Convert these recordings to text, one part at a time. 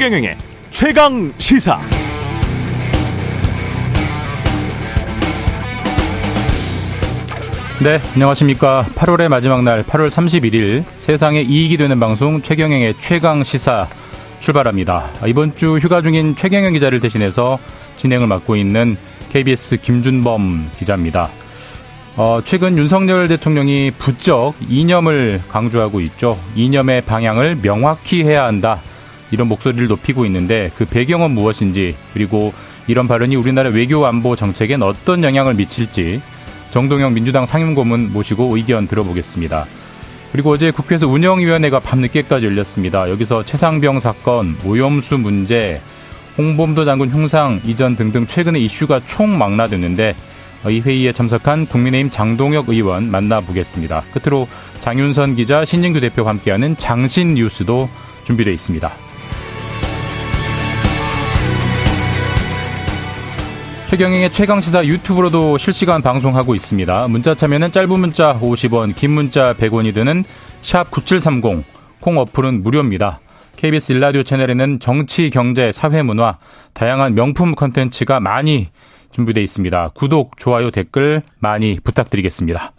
최경영의 최강 시사. 네, 안녕하십니까. 8월의 마지막 날 8월 31일 세상에 이익이 되는 방송 최경영의 최강 시사 출발합니다. 이번 주 휴가 중인 최경영 기자를 대신해서 진행을 맡고 있는 KBS 김준범 기자입니다. 어, 최근 윤석열 대통령이 부쩍 이념을 강조하고 있죠. 이념의 방향을 명확히 해야 한다. 이런 목소리를 높이고 있는데 그 배경은 무엇인지 그리고 이런 발언이 우리나라 외교 안보 정책엔 어떤 영향을 미칠지 정동영 민주당 상임고문 모시고 의견 들어보겠습니다. 그리고 어제 국회에서 운영위원회가 밤늦게까지 열렸습니다. 여기서 최상병 사건, 오염수 문제, 홍범도 장군 흉상 이전 등등 최근의 이슈가 총망라됐는데 이 회의에 참석한 국민의힘 장동혁 의원 만나보겠습니다. 끝으로 장윤선 기자, 신진규 대표와 함께하는 장신 뉴스도 준비되어 있습니다. 최경영의 최강시사 유튜브로도 실시간 방송하고 있습니다. 문자 참여는 짧은 문자 50원, 긴 문자 100원이 드는 샵 9730, 콩 어플은 무료입니다. KBS 일라디오 채널에는 정치, 경제, 사회문화, 다양한 명품 컨텐츠가 많이 준비되어 있습니다. 구독, 좋아요, 댓글 많이 부탁드리겠습니다.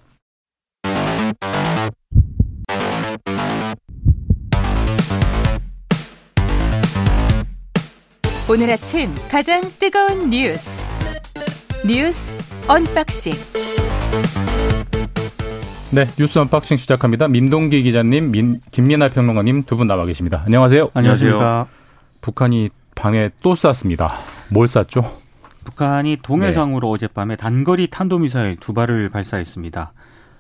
오늘 아침 가장 뜨거운 뉴스 뉴스 언박싱 네, 뉴스 언박싱 시작합니다. 민동기 기자님, 민, 김민아 평론가님 두 분 나와 계십니다. 안녕하세요. 안녕하세요. 북한이 밤에 또 쐈습니다. 뭘 쐈죠? 북한이 동해상으로 네. 어젯밤에 단거리 탄도미사일 두 발을 발사했습니다.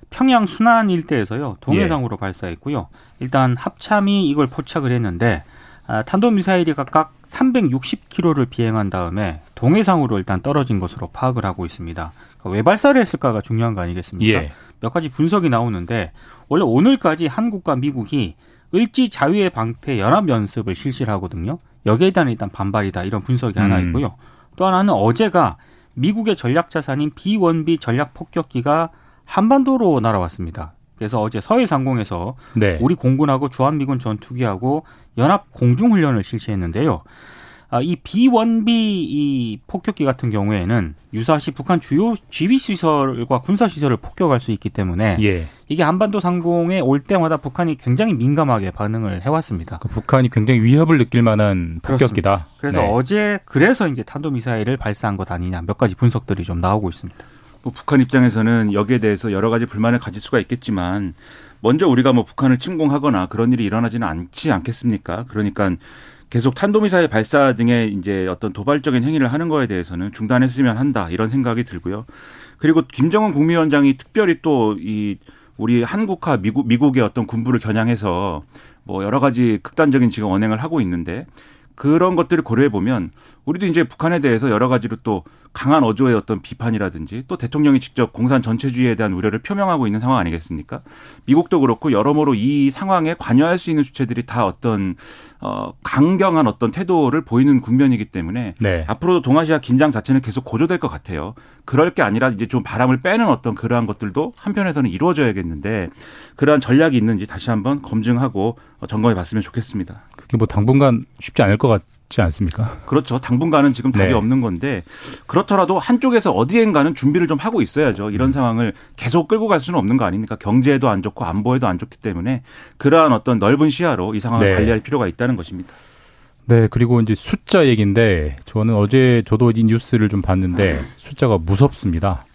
평양 순안 일대에서요 동해상으로 예. 발사했고요. 일단 합참이 이걸 포착을 했는데 아, 탄도미사일이 각각 360km를 비행한 다음에 동해상으로 일단 떨어진 것으로 파악을 하고 있습니다. 그러니까 왜 발사를 했을까가 중요한 거 아니겠습니까? 예. 몇 가지 분석이 나오는데 원래 오늘까지 한국과 미국이 을지 자유의 방패 연합 연습을 실시를 하거든요. 여기에 대한 일단 반발이다 이런 분석이 음. 하나 있고요. 또 하나는 어제가 미국의 전략 자산인 B1B 전략 폭격기가 한반도로 날아왔습니다. 그래서 어제 서해 상공에서 네. 우리 공군하고 주한미군 전투기하고 연합 공중훈련을 실시했는데요. 아, 이 B1B 이 폭격기 같은 경우에는 유사시 북한 주요 지휘 시설과 군사 시설을 폭격할 수 있기 때문에 예. 이게 한반도 상공에 올 때마다 북한이 굉장히 민감하게 반응을 해왔습니다. 그 북한이 굉장히 위협을 느낄 만한 폭격기다. 그렇습니다. 그래서 네. 어제 그래서 이제 탄도 미사일을 발사한 것 아니냐 몇 가지 분석들이 좀 나오고 있습니다. 뭐 북한 입장에서는 여기에 대해서 여러 가지 불만을 가질 수가 있겠지만 먼저 우리가 뭐 북한을 침공하거나 그런 일이 일어나지는 않지 않겠습니까? 그러니까 계속 탄도미사일 발사 등의 이제 어떤 도발적인 행위를 하는 거에 대해서는 중단했으면 한다 이런 생각이 들고요. 그리고 김정은 국무위원장이 특별히 또 이 우리 한국과 미국 미국의 어떤 군부를 겨냥해서 뭐 여러 가지 극단적인 지금 언행을 하고 있는데 그런 것들을 고려해 보면 우리도 이제 북한에 대해서 여러 가지로 또 강한 어조의 어떤 비판이라든지 또 대통령이 직접 공산 전체주의에 대한 우려를 표명하고 있는 상황 아니겠습니까? 미국도 그렇고 여러모로 이 상황에 관여할 수 있는 주체들이 다 어떤 어 강경한 어떤 태도를 보이는 국면이기 때문에 네. 앞으로도 동아시아 긴장 자체는 계속 고조될 것 같아요. 그럴 게 아니라 이제 좀 바람을 빼는 어떤 그러한 것들도 한편에서는 이루어져야겠는데 그러한 전략이 있는지 다시 한번 검증하고 점검해 봤으면 좋겠습니다. 뭐 당분간 쉽지 않을 것 같. 지 않습니까? 그렇죠. 당분간은 지금 답이 네. 없는 건데 그렇더라도 한쪽에서 어디엔가는 준비를 좀 하고 있어야죠. 이런 음. 상황을 계속 끌고 갈 수는 없는 거 아닙니까? 경제에도 안 좋고 안보에도 안 좋기 때문에 그러한 어떤 넓은 시야로 이 상황을 네. 관리할 필요가 있다는 것입니다. 네, 그리고 이제 숫자 얘기인데 저는 어제 저도 이 뉴스를 좀 봤는데 숫자가 무섭습니다.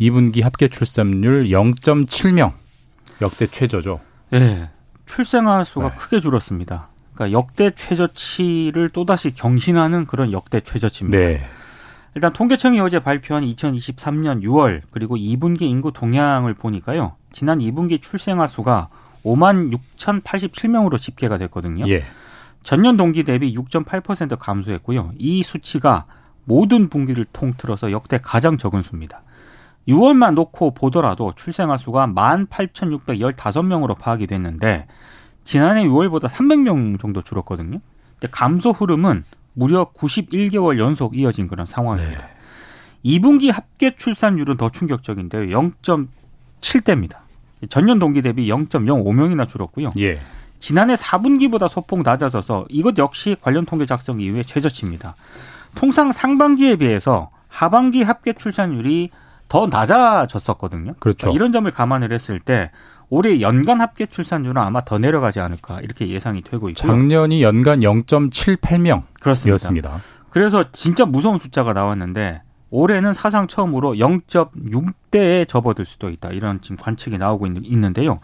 2분기 합계 출산율 0.7명 역대 최저죠. 네. 출생아 수가 네. 크게 줄었습니다. 그러니까 역대 최저치를 또다시 경신하는 그런 역대 최저치입니다. 네. 일단 통계청이 어제 발표한 2023년 6월 그리고 2분기 인구 동향을 보니까요. 지난 2분기 출생아 수가 5만 6,087명으로 집계가 됐거든요. 예. 전년 동기 대비 6.8% 감소했고요. 이 수치가 모든 분기를 통틀어서 역대 가장 적은 수입니다. 6월만 놓고 보더라도 출생아 수가 18,615명으로 파악이 됐는데 지난해 6월보다 300명 정도 줄었거든요. 근데 감소 흐름은 무려 91개월 연속 이어진 그런 상황입니다. 네. 2분기 합계 출산율은 더 충격적인데요. 0.7대입니다. 전년 동기 대비 0.05명이나 줄었고요. 예. 지난해 4분기보다 소폭 낮아져서 이것 역시 관련 통계 작성 이후에 최저치입니다. 통상 상반기에 비해서 하반기 합계 출산율이 더 낮아졌었거든요. 그렇죠. 그러니까 이런 점을 감안을 했을 때 올해 연간 합계 출산율은 아마 더 내려가지 않을까 이렇게 예상이 되고 있고요. 작년이 연간 0.78명이었습니다. 그렇습니다. 그래서 진짜 무서운 숫자가 나왔는데 올해는 사상 처음으로 0.6대에 접어들 수도 있다. 이런 지금 관측이 나오고 있는, 데요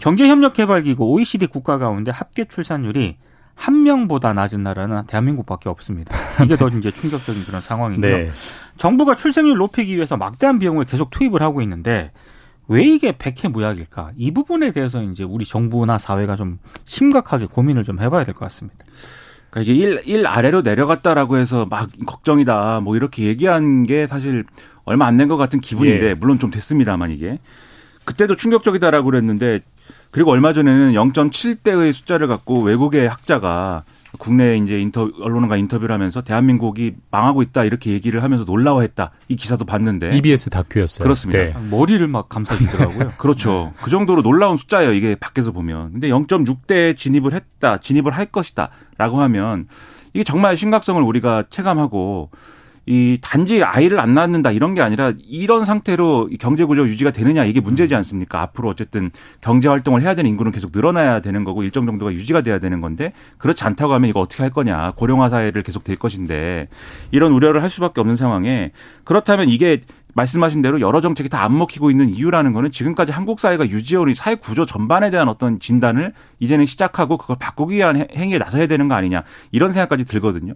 경제협력개발기구 OECD 국가 가운데 합계 출산율이 한 명보다 낮은 나라는 대한민국밖에 없습니다. 이게 더 이제 충격적인 그런 상황이고요. 네. 정부가 출생률 높이기 위해서 막대한 비용을 계속 투입을 하고 있는데 왜 이게 백해 무약일까? 이 부분에 대해서 이제 우리 정부나 사회가 좀 심각하게 고민을 좀 해봐야 될 것 같습니다. 그러니까 이게 일, 일 아래로 내려갔다라고 해서 막 걱정이다 뭐 이렇게 얘기한 게 사실 얼마 안 된 것 같은 기분인데 예. 물론 좀 됐습니다만 이게 그때도 충격적이다라고 그랬는데 그리고 얼마 전에는 0.7대의 숫자를 갖고 외국의 학자가 국내 이제 인터 언론과 인터뷰를 하면서 대한민국이 망하고 있다 이렇게 얘기를 하면서 놀라워했다 이 기사도 봤는데 EBS 다큐였어요. 그렇습니다. 네. 머리를 막 감싸주더라고요. 그렇죠. 네. 그 정도로 놀라운 숫자예요. 이게 밖에서 보면. 근데 0.6대 진입을 했다, 진입을 할 것이다라고 하면 이게 정말 심각성을 우리가 체감하고 이 단지 아이를 안 낳는다 이런 게 아니라 이런 상태로 경제 구조 유지가 되느냐 이게 문제지 않습니까? 앞으로 어쨌든 경제 활동을 해야 되는 인구는 계속 늘어나야 되는 거고 일정 정도가 유지가 돼야 되는 건데 그렇지 않다고 하면 이거 어떻게 할 거냐 고령화 사회를 계속 될 것인데 이런 우려를 할 수밖에 없는 상황에 그렇다면 이게 말씀하신 대로 여러 정책이 다 안 먹히고 있는 이유라는 거는 지금까지 한국 사회가 유지해온 이 사회 구조 전반에 대한 어떤 진단을 이제는 시작하고 그걸 바꾸기 위한 행위에 나서야 되는 거 아니냐 이런 생각까지 들거든요.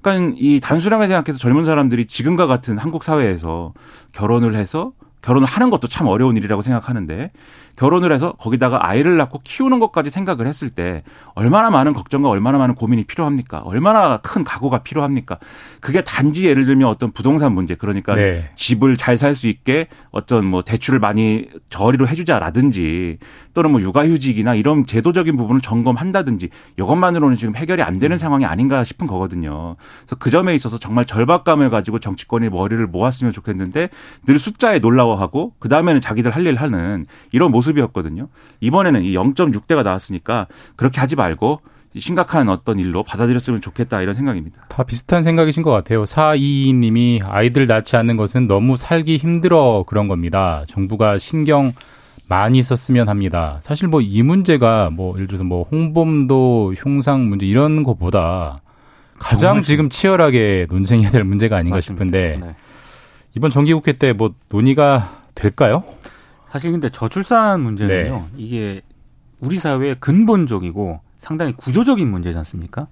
그러니까 이 단순하게 생각해서 젊은 사람들이 지금과 같은 한국 사회에서 결혼을 해서 결혼을 하는 것도 참 어려운 일이라고 생각하는데 결혼을 해서 거기다가 아이를 낳고 키우는 것까지 생각을 했을 때 얼마나 많은 걱정과 얼마나 많은 고민이 필요합니까? 얼마나 큰 각오가 필요합니까? 그게 단지 예를 들면 어떤 부동산 문제 그러니까 네. 집을 잘 살 수 있게 어떤 뭐 대출을 많이 저리로 해주자라든지 또는 뭐 육아휴직이나 이런 제도적인 부분을 점검한다든지 이것만으로는 지금 해결이 안 되는 음. 상황이 아닌가 싶은 거거든요. 그래서 그 점에 있어서 정말 절박감을 가지고 정치권이 머리를 모았으면 좋겠는데 늘 숫자에 놀라워하고 그 다음에는 자기들 할 일 하는 이런 모습 모습이었거든요. 이번에는 이 0.6대가 나왔으니까 그렇게 하지 말고 심각한 어떤 일로 받아들였으면 좋겠다 이런 생각입니다. 다 비슷한 생각이신 것 같아요. 422님이 아이들 낳지 않는 것은 너무 살기 힘들어 그런 겁니다. 정부가 신경 많이 썼으면 합니다. 사실 뭐 이 문제가 뭐 예를 들어서 뭐 홍범도 흉상 문제 이런 것보다 가장 지금 치열하게 논쟁해야 될 문제가 아닌가 맞습니다. 싶은데 네. 이번 정기국회 때 뭐 논의가 될까요? 사실 근데 저출산 문제는요. 네. 이게 우리 사회의 근본적이고 상당히 구조적인 문제지 않습니까?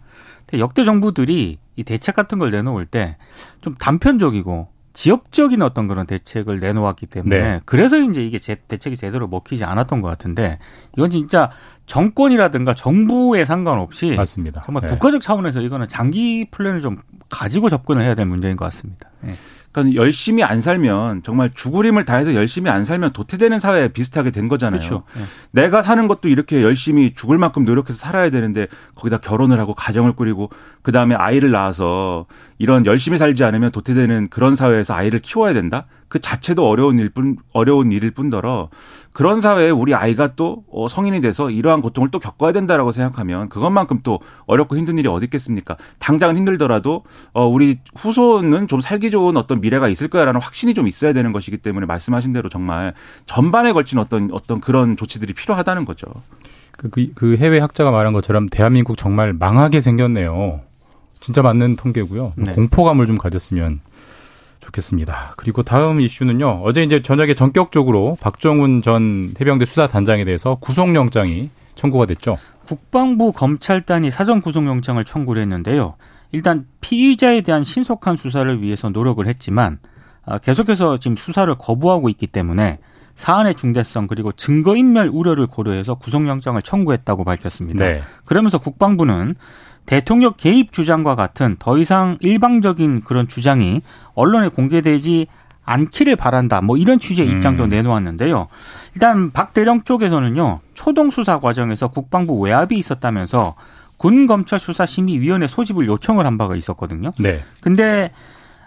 근데 역대 정부들이 이 대책 같은 걸 내놓을 때 좀 단편적이고 지역적인 어떤 그런 대책을 내놓았기 때문에 네. 그래서 이제 이게 제, 대책이 제대로 먹히지 않았던 것 같은데 이건 진짜 정권이라든가 정부에 상관없이 맞습니다. 정말 네. 국가적 차원에서 이거는 장기 플랜을 좀 가지고 접근을 해야 될 문제인 것 같습니다. 네. 그러니까 열심히 안 살면 정말 죽을 힘을 다해서 열심히 안 살면 도태되는 사회에 비슷하게 된 거잖아요. 그렇죠. 네. 내가 사는 것도 이렇게 열심히 죽을 만큼 노력해서 살아야 되는데 거기다 결혼을 하고 가정을 꾸리고 그 다음에 아이를 낳아서 이런 열심히 살지 않으면 도태되는 그런 사회에서 아이를 키워야 된다. 그 자체도 어려운 일뿐 어려운 일일 뿐더러 그런 사회에 우리 아이가 또 어, 성인이 돼서 이러한 고통을 또 겪어야 된다라고 생각하면 그것만큼 또 어렵고 힘든 일이 어디 있겠습니까? 당장은 힘들더라도 어 우리 후손은 좀 살기 좋은 어떤 미래가 있을 거야라는 확신이 좀 있어야 되는 것이기 때문에 말씀하신 대로 정말 전반에 걸친 어떤 어떤 그런 조치들이 필요하다는 거죠. 그, 그, 그 해외 학자가 말한 것처럼 대한민국 정말 망하게 생겼네요. 진짜 맞는 통계고요. 네. 공포감을 좀 가졌으면 좋겠습니다. 그리고 다음 이슈는요. 어제 이제 저녁에 전격적으로 박정훈 전 해병대 수사단장에 대해서 구속영장이 청구가 됐죠. 국방부 검찰단이 사전 구속영장을 청구를 했는데요. 일단 피의자에 대한 신속한 수사를 위해서 노력을 했지만 아, 계속해서 지금 수사를 거부하고 있기 때문에 사안의 중대성 그리고 증거인멸 우려를 고려해서 구속영장을 청구했다고 밝혔습니다. 네. 그러면서 국방부는 대통령 개입 주장과 같은 더 이상 일방적인 그런 주장이 언론에 공개되지 않기를 바란다. 뭐 이런 취지의 입장도 음. 내놓았는데요. 일단 박 대령 쪽에서는요. 초동 수사 과정에서 국방부 외압이 있었다면서 군 검찰 수사 심의 위원회 소집을 요청을 한 바가 있었거든요. 네. 근데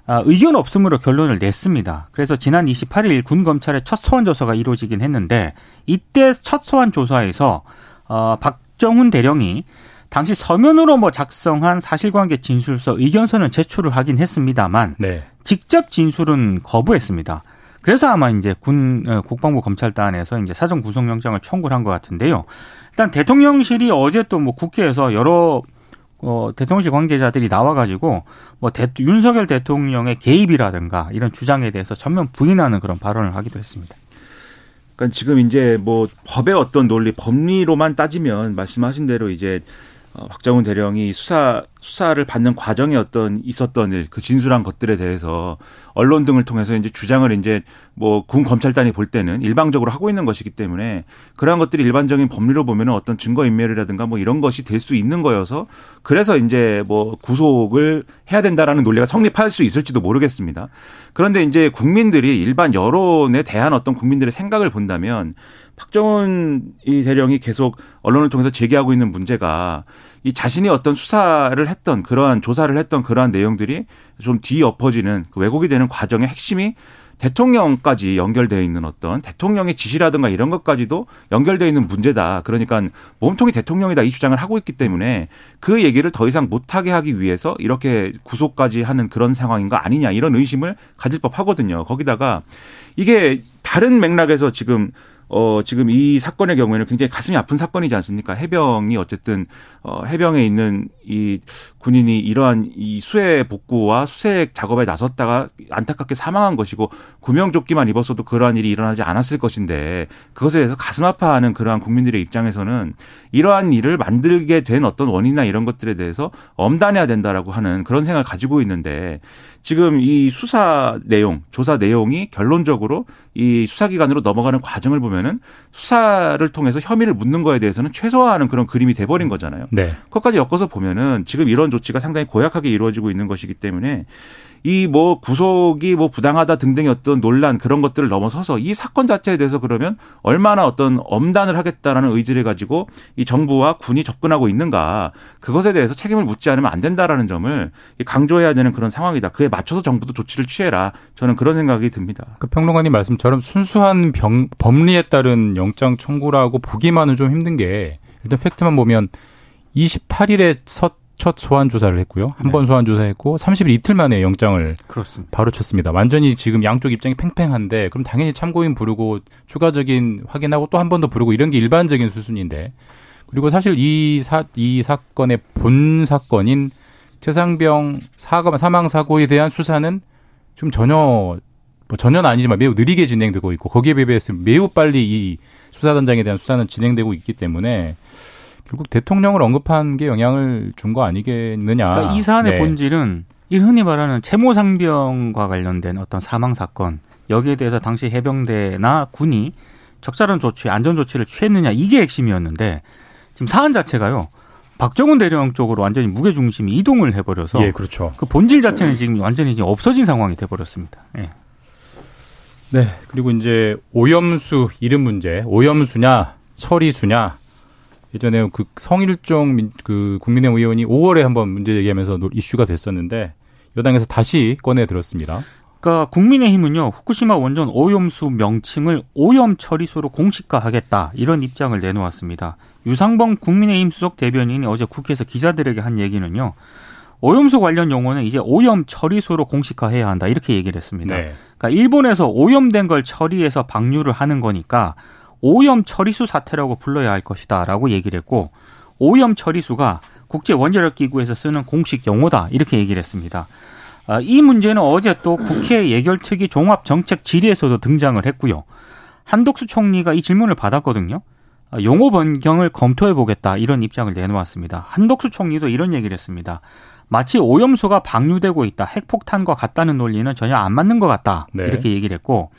아, 의견 없음으로 결론을 냈습니다. 그래서 지난 28일 군 검찰의 첫 소환 조사가 이루어지긴 했는데 이때 첫 소환 조사에서 어, 박 박정훈 대령이 당시 서면으로 뭐 작성한 사실관계 진술서 의견서는 제출을 하긴 했습니다만 네. 직접 진술은 거부했습니다. 그래서 아마 이제 군 어, 국방부 검찰단에서 이제 사전 구속영장을 청구를 한 것 같은데요. 일단 대통령실이 어제 또 뭐 국회에서 여러 어, 대통령실 관계자들이 나와가지고 뭐 대, 윤석열 대통령의 개입이라든가 이런 주장에 대해서 전면 부인하는 그런 발언을 하기도 했습니다. 그러니까 지금 이제 뭐 법의 어떤 논리, 법리로만 따지면 말씀하신 대로 이제 어, 박정훈 대령이 수사 수사를 받는 과정에 어떤 있었던 일, 그 진술한 것들에 대해서 언론 등을 통해서 이제 주장을 이제 뭐 군 검찰단이 볼 때는 일방적으로 하고 있는 것이기 때문에 그러한 것들이 일반적인 법리로 보면은 어떤 증거 인멸이라든가 뭐 이런 것이 될 수 있는 거여서 그래서 이제 뭐 구속을 해야 된다라는 논리가 성립할 수 있을지도 모르겠습니다. 그런데 이제 국민들이 일반 여론에 대한 어떤 국민들의 생각을 본다면 박정훈 이 대령이 계속 언론을 통해서 제기하고 있는 문제가 이 자신이 어떤 수사를 했던 그러한 조사를 했던 그러한 내용들이 좀 뒤엎어지는 그 왜곡이 되는 과정의 핵심이 대통령까지 연결되어 있는 어떤 대통령의 지시라든가 이런 것까지도 연결되어 있는 문제다. 그러니까 몸통이 대통령이다 이 주장을 하고 있기 때문에 그 얘기를 더 이상 못하게 하기 위해서 이렇게 구속까지 하는 그런 상황인 거 아니냐 이런 의심을 가질 법 하거든요. 거기다가 이게 다른 맥락에서 지금 어, 지금 이 사건의 경우에는 굉장히 가슴이 아픈 사건이지 않습니까? 해병이 어쨌든, 어, 해병에 있는 이 군인이 이러한 이 수해 복구와 수색 작업에 나섰다가 안타깝게 사망한 것이고, 구명조끼만 입었어도 그러한 일이 일어나지 않았을 것인데, 그것에 대해서 가슴 아파하는 그러한 국민들의 입장에서는 이러한 일을 만들게 된 어떤 원인이나 이런 것들에 대해서 엄단해야 된다라고 하는 그런 생각을 가지고 있는데, 지금 이 수사 내용, 조사 내용이 결론적으로 이 수사기관으로 넘어가는 과정을 보면은 수사를 통해서 혐의를 묻는 거에 대해서는 최소화하는 그런 그림이 돼버린 거잖아요. 네. 그것까지 엮어서 보면은 지금 이런 조치가 상당히 고약하게 이루어지고 있는 것이기 때문에 이 뭐 구속이 뭐 부당하다 등등의 어떤 논란 그런 것들을 넘어서서 이 사건 자체에 대해서 그러면 얼마나 어떤 엄단을 하겠다라는 의지를 가지고 이 정부와 군이 접근하고 있는가 그것에 대해서 책임을 묻지 않으면 안 된다라는 점을 강조해야 되는 그런 상황이다. 그에 맞춰서 정부도 조치를 취해라. 저는 그런 생각이 듭니다. 그 평론가님 말씀처럼 순수한 병, 법리에 따른 영장 청구라고 보기만은 좀 힘든 게 일단 팩트만 보면 28일에 첫, 첫 소환 조사를 했고요. 한번 네. 소환 조사했고 30일 이틀 만에 영장을 그렇습니다. 바로 쳤습니다. 완전히 지금 양쪽 입장이 팽팽한데 그럼 당연히 참고인 부르고 추가적인 확인하고 또 한 번 더 부르고 이런 게 일반적인 수순인데 그리고 사실 이 사, 이 사건의 본 사건인 최상병 사과, 사망 사고에 대한 수사는 좀 전혀 뭐 전혀는 아니지만 매우 느리게 진행되고 있고 거기에 비해서 매우 빨리 이 수사단장에 대한 수사는 진행되고 있기 때문에 결국 대통령을 언급한 게 영향을 준 거 아니겠느냐. 그러니까 이 사안의 네. 본질은 이 흔히 말하는 채모상병과 관련된 어떤 사망 사건 여기에 대해서 당시 해병대나 군이 적절한 조치, 안전 조치를 취했느냐 이게 핵심이었는데 지금 사안 자체가요. 박정훈 대령 쪽으로 완전히 무게 중심이 이동을 해버려서 예, 그렇죠. 그 본질 자체는 지금 완전히 지금 없어진 상황이 돼버렸습니다. 예. 네, 그리고 이제 오염수 이름 문제, 오염수냐 처리수냐 예전에 그 성일종 민, 그 국민의힘 의원이 5월에 한번 문제 얘기하면서 이슈가 됐었는데 여당에서 다시 꺼내 들었습니다. 그러니까 국민의힘은요 후쿠시마 원전 오염수 명칭을 오염 처리소로 공식화하겠다 이런 입장을 내놓았습니다. 유상범 국민의힘 수석 대변인이 어제 국회에서 기자들에게 한 얘기는요. 오염수 관련 용어는 이제 오염 처리소로 공식화해야 한다 이렇게 얘기를 했습니다. 네. 그러니까 일본에서 오염된 걸 처리해서 방류를 하는 거니까 오염 처리수 사태라고 불러야 할 것이다라고 얘기를 했고 오염 처리수가 국제 원자력 기구에서 쓰는 공식 용어다 이렇게 얘기를 했습니다. 아, 이 문제는 어제 또 국회 예결특위 종합정책 질의에서도 등장을 했고요. 한독수 총리가 이 질문을 받았거든요. 아, 용어 변경을 검토해 보겠다 이런 입장을 내놓았습니다. 한독수 총리도 이런 얘기를 했습니다. 마치 오염수가 방류되고 있다, 핵폭탄과 같다는 논리는 전혀 안 맞는 것 같다 네. 이렇게 얘기를 했고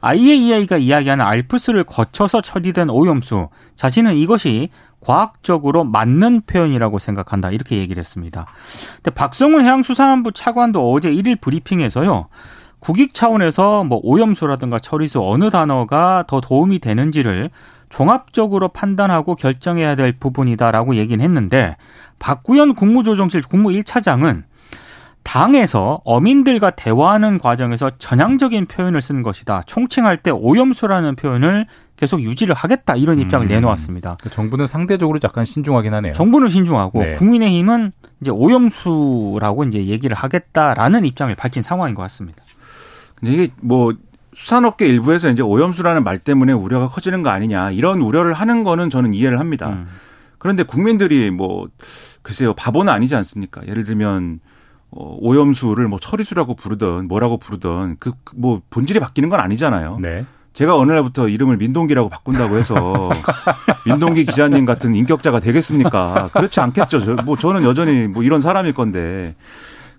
IAEA가 이야기하는 알프스를 거쳐서 처리된 오염수 자신은 이것이 과학적으로 맞는 표현이라고 생각한다 이렇게 얘기를 했습니다. 근데 박성훈 해양수산부 차관도 어제 1일 브리핑에서요. 국익 차원에서 뭐 오염수라든가 처리수 어느 단어가 더 도움이 되는지를 종합적으로 판단하고 결정해야 될 부분이다라고 얘기는 했는데 박구현 국무조정실 국무 1차장은 당에서 어민들과 대화하는 과정에서 전향적인 표현을 쓰는 것이다. 총칭할 때 오염수라는 표현을 계속 유지를 하겠다 이런 입장을 음. 내놓았습니다. 정부는 상대적으로 약간 신중하긴 하네요. 정부는 신중하고 네. 국민의힘은 이제 오염수라고 이제 얘기를 하겠다라는 입장을 밝힌 상황인 것 같습니다. 근데 이게 뭐 수산업계 일부에서 이제 오염수라는 말 때문에 우려가 커지는 거 아니냐 이런 우려를 하는 거는 저는 이해를 합니다. 음. 그런데 국민들이 뭐 글쎄요 바보는 아니지 않습니까? 예를 들면 어, 오염수를 뭐 처리수라고 부르든 뭐라고 부르든 그뭐 본질이 바뀌는 건 아니잖아요. 네. 제가 어느 날부터 이름을 민동기라고 바꾼다고 해서 민동기 기자님 같은 인격자가 되겠습니까? 그렇지 않겠죠. 저, 뭐 저는 여전히 뭐 이런 사람일 건데.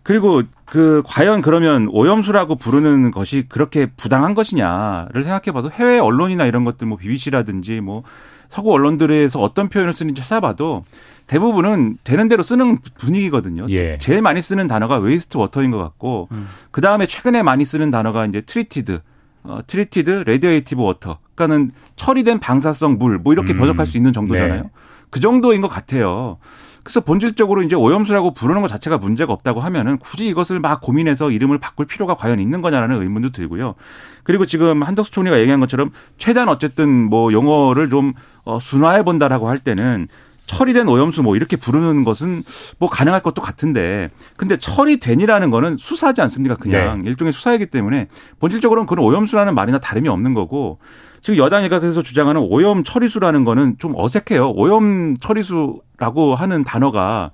그리고 그 과연 그러면 오염수라고 부르는 것이 그렇게 부당한 것이냐를 생각해 봐도 해외 언론이나 이런 것들 뭐 BBC라든지 뭐 서구 언론들에서 어떤 표현을 쓰는지 찾아봐도 대부분은 되는 대로 쓰는 분위기거든요. 예. 제일 많이 쓰는 단어가 wastewater인 것 같고 음. 그 다음에 최근에 많이 쓰는 단어가 이제 treated 어, treated radioactive water. 그러니까는 처리된 방사성 물 뭐 이렇게 음. 번역할 수 있는 정도잖아요. 네. 그 정도인 것 같아요. 그래서 본질적으로 이제 오염수라고 부르는 것 자체가 문제가 없다고 하면은 굳이 이것을 막 고민해서 이름을 바꿀 필요가 과연 있는 거냐라는 의문도 들고요. 그리고 지금 한덕수 총리가 얘기한 것처럼 최대한 어쨌든 뭐 용어를 좀 어, 순화해 본다라고 할 때는 처리된 오염수 뭐 이렇게 부르는 것은 뭐 가능할 것도 같은데 근데 처리된이라는 거는 수사지 않습니까? 그냥 네. 일종의 수사이기 때문에 본질적으로는 그런 오염수라는 말이나 다름이 없는 거고 지금 여당이 그래서 주장하는 오염 처리수라는 거는 좀 어색해요. 오염 처리수라고 하는 단어가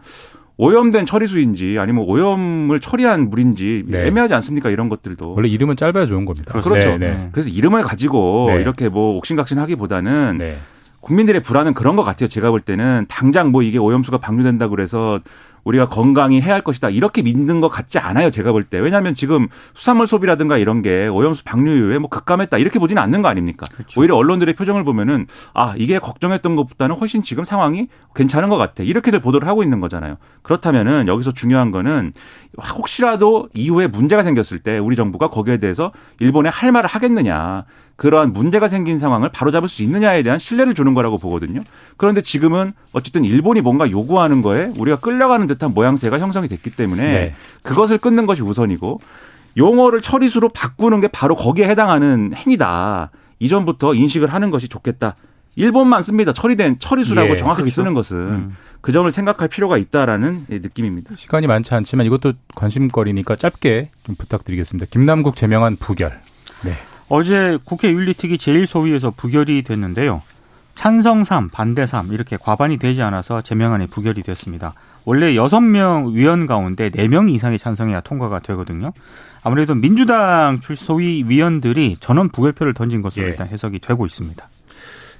오염된 처리수인지 아니면 오염을 처리한 물인지 네. 애매하지 않습니까? 이런 것들도. 원래 이름은 짧아야 좋은 겁니다. 그렇죠. 네, 네. 그래서 이름을 가지고 네. 이렇게 뭐 옥신각신 하기보다는 네. 국민들의 불안은 그런 것 같아요. 제가 볼 때는 당장 뭐 이게 오염수가 방류된다 그래서 우리가 건강히 해야 할 것이다. 이렇게 믿는 것 같지 않아요. 제가 볼 때. 왜냐하면 지금 수산물 소비라든가 이런 게 오염수 방류 이후에 뭐 급감했다. 이렇게 보지는 않는 거 아닙니까? 그렇죠. 오히려 언론들의 표정을 보면은 아, 이게 걱정했던 것보다는 훨씬 지금 상황이 괜찮은 것 같아. 이렇게들 보도를 하고 있는 거잖아요. 그렇다면은 여기서 중요한 거는 혹시라도 이후에 문제가 생겼을 때 우리 정부가 거기에 대해서 일본에 할 말을 하겠느냐. 그러한 문제가 생긴 상황을 바로잡을 수 있느냐에 대한 신뢰를 주는 거라고 보거든요. 그런데 지금은 어쨌든 일본이 뭔가 요구하는 거에 우리가 끌려가는 듯한 모양새가 형성이 됐기 때문에 네. 그것을 끊는 것이 우선이고 용어를 처리수로 바꾸는 게 바로 거기에 해당하는 행위다. 이전부터 인식을 하는 것이 좋겠다. 일본만 씁니다. 처리된 처리수라고 예, 정확하게 그렇죠. 쓰는 것은 음. 그 점을 생각할 필요가 있다라는 느낌입니다. 시간이 많지 않지만 이것도 관심거리니까 짧게 좀 부탁드리겠습니다. 김남국 제명한 부결. 네. 어제 국회 윤리특위 제1소위에서 부결이 됐는데요. 찬성 3, 반대 3 이렇게 과반이 되지 않아서 제명안이 부결이 됐습니다. 원래 6명 위원 가운데 4명 이상이 찬성해야 통과가 되거든요. 아무래도 민주당 출소위 위원들이 전원 부결표를 던진 것으로 예. 일단 해석이 되고 있습니다.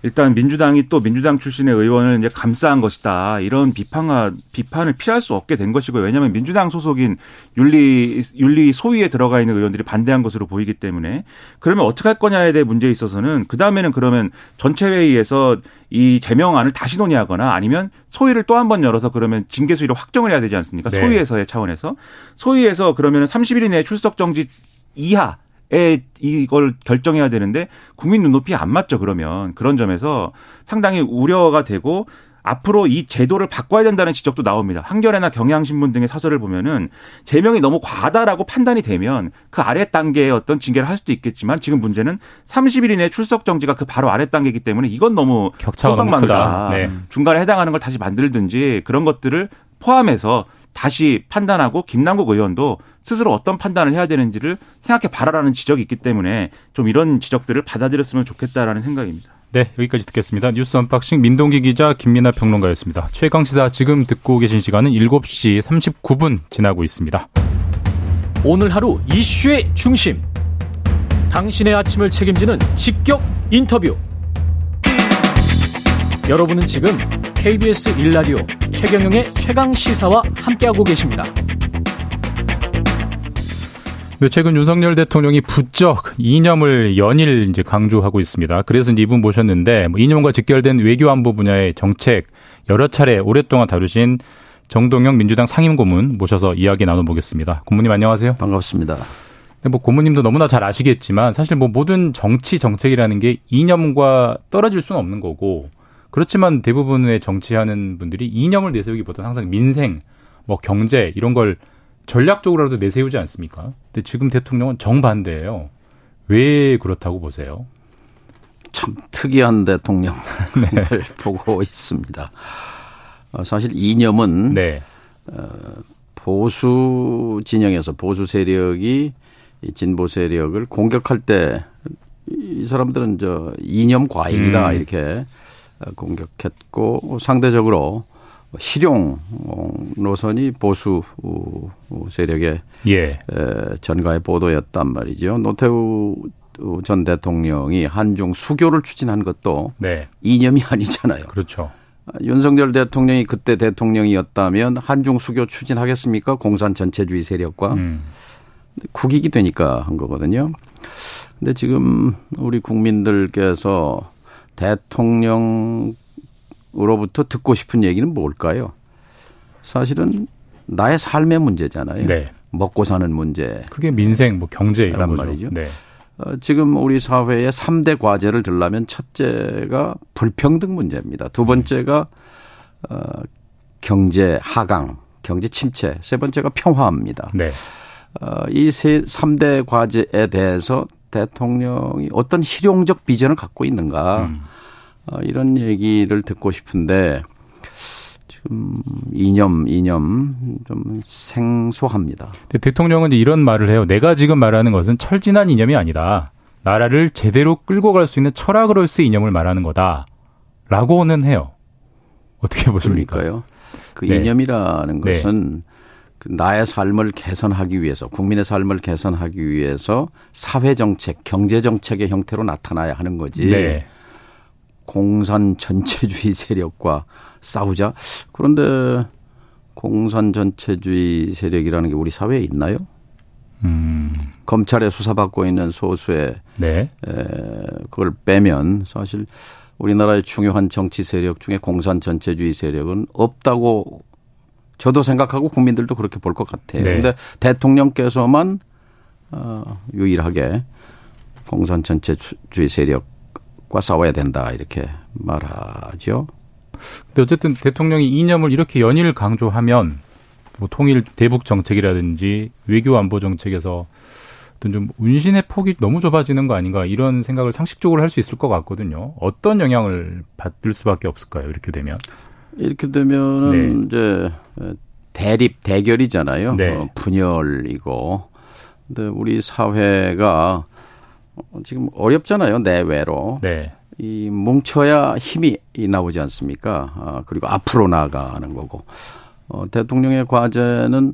일단 민주당이 또 민주당 출신의 의원을 이제 감싸한 것이다. 이런 비판과 비판을 피할 수 없게 된 것이고요. 왜냐하면 민주당 소속인 윤리 윤리 소위에 들어가 있는 의원들이 반대한 것으로 보이기 때문에 그러면 어떻게 할 거냐에 대해 문제에 있어서는 그 다음에는 그러면 전체 회의에서 이 제명안을 다시 논의하거나 아니면 소위를 또 한 번 열어서 그러면 징계 수위를 확정을 해야 되지 않습니까? 네. 소위에서의 차원에서 소위에서 그러면 30일 이내 출석 정지 이하 에 이걸 결정해야 되는데 국민 눈높이 안 맞죠 그러면 그런 점에서 상당히 우려가 되고 앞으로 이 제도를 바꿔야 된다는 지적도 나옵니다. 한겨레나 경향신문 등의 사설을 보면은 제명이 너무 과다라고 판단이 되면 그 아래 단계의 어떤 징계를 할 수도 있겠지만 지금 문제는 30일 이내 출석 정지가 그 바로 아래 단계이기 때문에 이건 너무 격차가 너무 크다. 네. 중간에 해당하는 걸 다시 만들든지 그런 것들을 포함해서 다시 판단하고 김남국 의원도 스스로 어떤 판단을 해야 되는지를 생각해 봐라라는 지적이 있기 때문에 좀 이런 지적들을 받아들였으면 좋겠다라는 생각입니다. 네, 여기까지 듣겠습니다. 뉴스 언박싱 민동기 기자 김민아 평론가였습니다. 최강 시사 지금 듣고 계신 시간은 7시 39분 지나고 있습니다. 오늘 하루 이슈의 중심. 당신의 아침을 책임지는 직격 인터뷰. 여러분은 지금 KBS 일라디오 최경영의 최강 시사와 함께하고 계십니다. 네, 최근 윤석열 대통령이 부쩍 이념을 연일 이제 강조하고 있습니다. 그래서 이분 모셨는데 뭐 이념과 직결된 외교안보 분야의 정책 여러 차례 오랫동안 다루신 정동영 민주당 상임고문 모셔서 이야기 나눠보겠습니다. 고문님 안녕하세요. 반갑습니다. 네, 뭐 고문님도 너무나 잘 아시겠지만 사실 뭐 모든 정치 정책이라는 게 이념과 떨어질 수는 없는 거고 그렇지만 대부분의 정치하는 분들이 이념을 내세우기보다는 항상 민생, 뭐 경제 이런 걸 전략적으로라도 내세우지 않습니까? 근데 지금 대통령은 정반대예요. 왜 그렇다고 보세요? 참 특이한 대통령을 네. 보고 있습니다. 어, 사실 이념은 네. 어, 보수 진영에서 보수 세력이 진보 세력을 공격할 때 이 사람들은 저 이념 과잉이다 음. 이렇게 공격했고 상대적으로 실용 노선이 보수 세력의 예. 전가의 보도였단 말이죠. 노태우 전 대통령이 한중 수교를 추진한 것도 네. 이념이 아니잖아요. 그렇죠. 윤석열 대통령이 그때 대통령이었다면 한중 수교 추진하겠습니까? 공산 전체주의 세력과 음. 국익이 되니까 한 거거든요. 근데 지금 우리 국민들께서 대통령 으로부터 듣고 싶은 얘기는 뭘까요? 사실은 나의 삶의 문제잖아요. 네. 먹고 사는 문제. 그게 민생, 뭐 경제 이런 거죠. 말이죠. 네. 어, 지금 우리 사회의 3대 과제를 들라면 첫째가 불평등 문제입니다. 두 번째가 어, 경제 하강, 경제 침체. 세 번째가 평화입니다. 네. 어, 이세 3대 과제에 대해서 대통령이 어떤 실용적 비전을 갖고 있는가. 음. 어, 이런 얘기를 듣고 싶은데 지금 이념 이념 좀 생소합니다. 대통령은 이런 말을 해요. 내가 지금 말하는 것은 철진한 이념이 아니다. 나라를 제대로 끌고 갈 수 있는 철학으로서의 이념을 말하는 거다라고는 해요. 어떻게 보십니까? 그러니까요. 그 네. 이념이라는 네. 것은 네. 나의 삶을 개선하기 위해서 국민의 삶을 개선하기 위해서 사회 정책, 경제 정책의 형태로 나타나야 하는 거지. 네. 공산 전체주의 세력과 싸우자. 그런데 공산 전체주의 세력이라는 게 우리 사회에 있나요? 음. 검찰에 수사받고 있는 소수의 네. 에, 그걸 빼면 사실 우리나라의 중요한 정치 세력 중에 공산 전체주의 세력은 없다고 저도 생각하고 국민들도 그렇게 볼 것 같아요. 그런데 네. 대통령께서만 어, 유일하게 공산 전체주의 세력 과 싸워야 된다 이렇게 말하죠. 근데 어쨌든 대통령이 이념을 이렇게 연일 강조하면 뭐 통일 대북 정책이라든지 외교 안보 정책에서 어떤 좀 운신의 폭이 너무 좁아지는 거 아닌가 이런 생각을 상식적으로 할 수 있을 것 같거든요. 어떤 영향을 받을 수밖에 없을까요? 이렇게 되면 이렇게 되면은 네. 이제 대립 대결이잖아요. 네. 어, 분열이고. 근데 우리 사회가 어, 지금 어렵잖아요 내외로. 네. 이 뭉쳐야 힘이 나오지 않습니까? 아, 그리고 앞으로 나아가는 거고. 어, 대통령의 과제는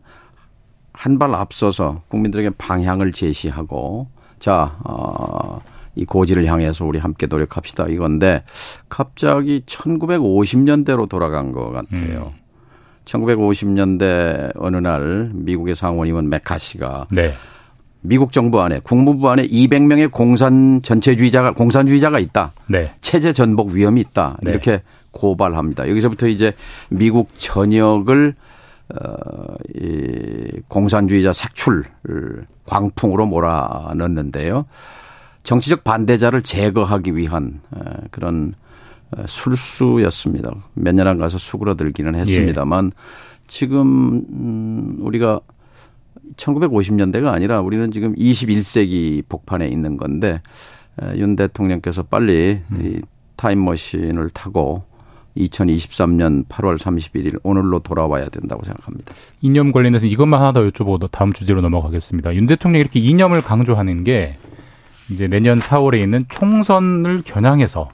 한 발 앞서서 국민들에게 방향을 제시하고 자, 어, 이 고지를 향해서 우리 함께 노력합시다 이건데 갑자기 1950년대로 돌아간 것 같아요. 음. 1950년대 어느 날 미국의 상원의원 메카시가 네. 미국 정부 안에 국무부 안에 200명의 공산 전체주의자가 공산주의자가 있다. 네. 체제 전복 위험이 있다. 네. 이렇게 고발합니다. 여기서부터 이제 미국 전역을 어이 공산주의자 색출 광풍으로 몰아넣는데요. 정치적 반대자를 제거하기 위한 그런 술수였습니다. 몇 년 안 가서 수그러들기는 했습니다만 예. 지금 음 우리가 1950년대가 아니라 우리는 지금 21세기 복판에 있는 건데 윤 대통령께서 빨리 음. 이 타임머신을 타고 2023년 8월 31일 오늘로 돌아와야 된다고 생각합니다. 이념 관련해서 이것만 하나 더 여쭤보고 다음 주제로 넘어가겠습니다. 윤 대통령이 이렇게 이념을 강조하는 게 이제 내년 4월에 있는 총선을 겨냥해서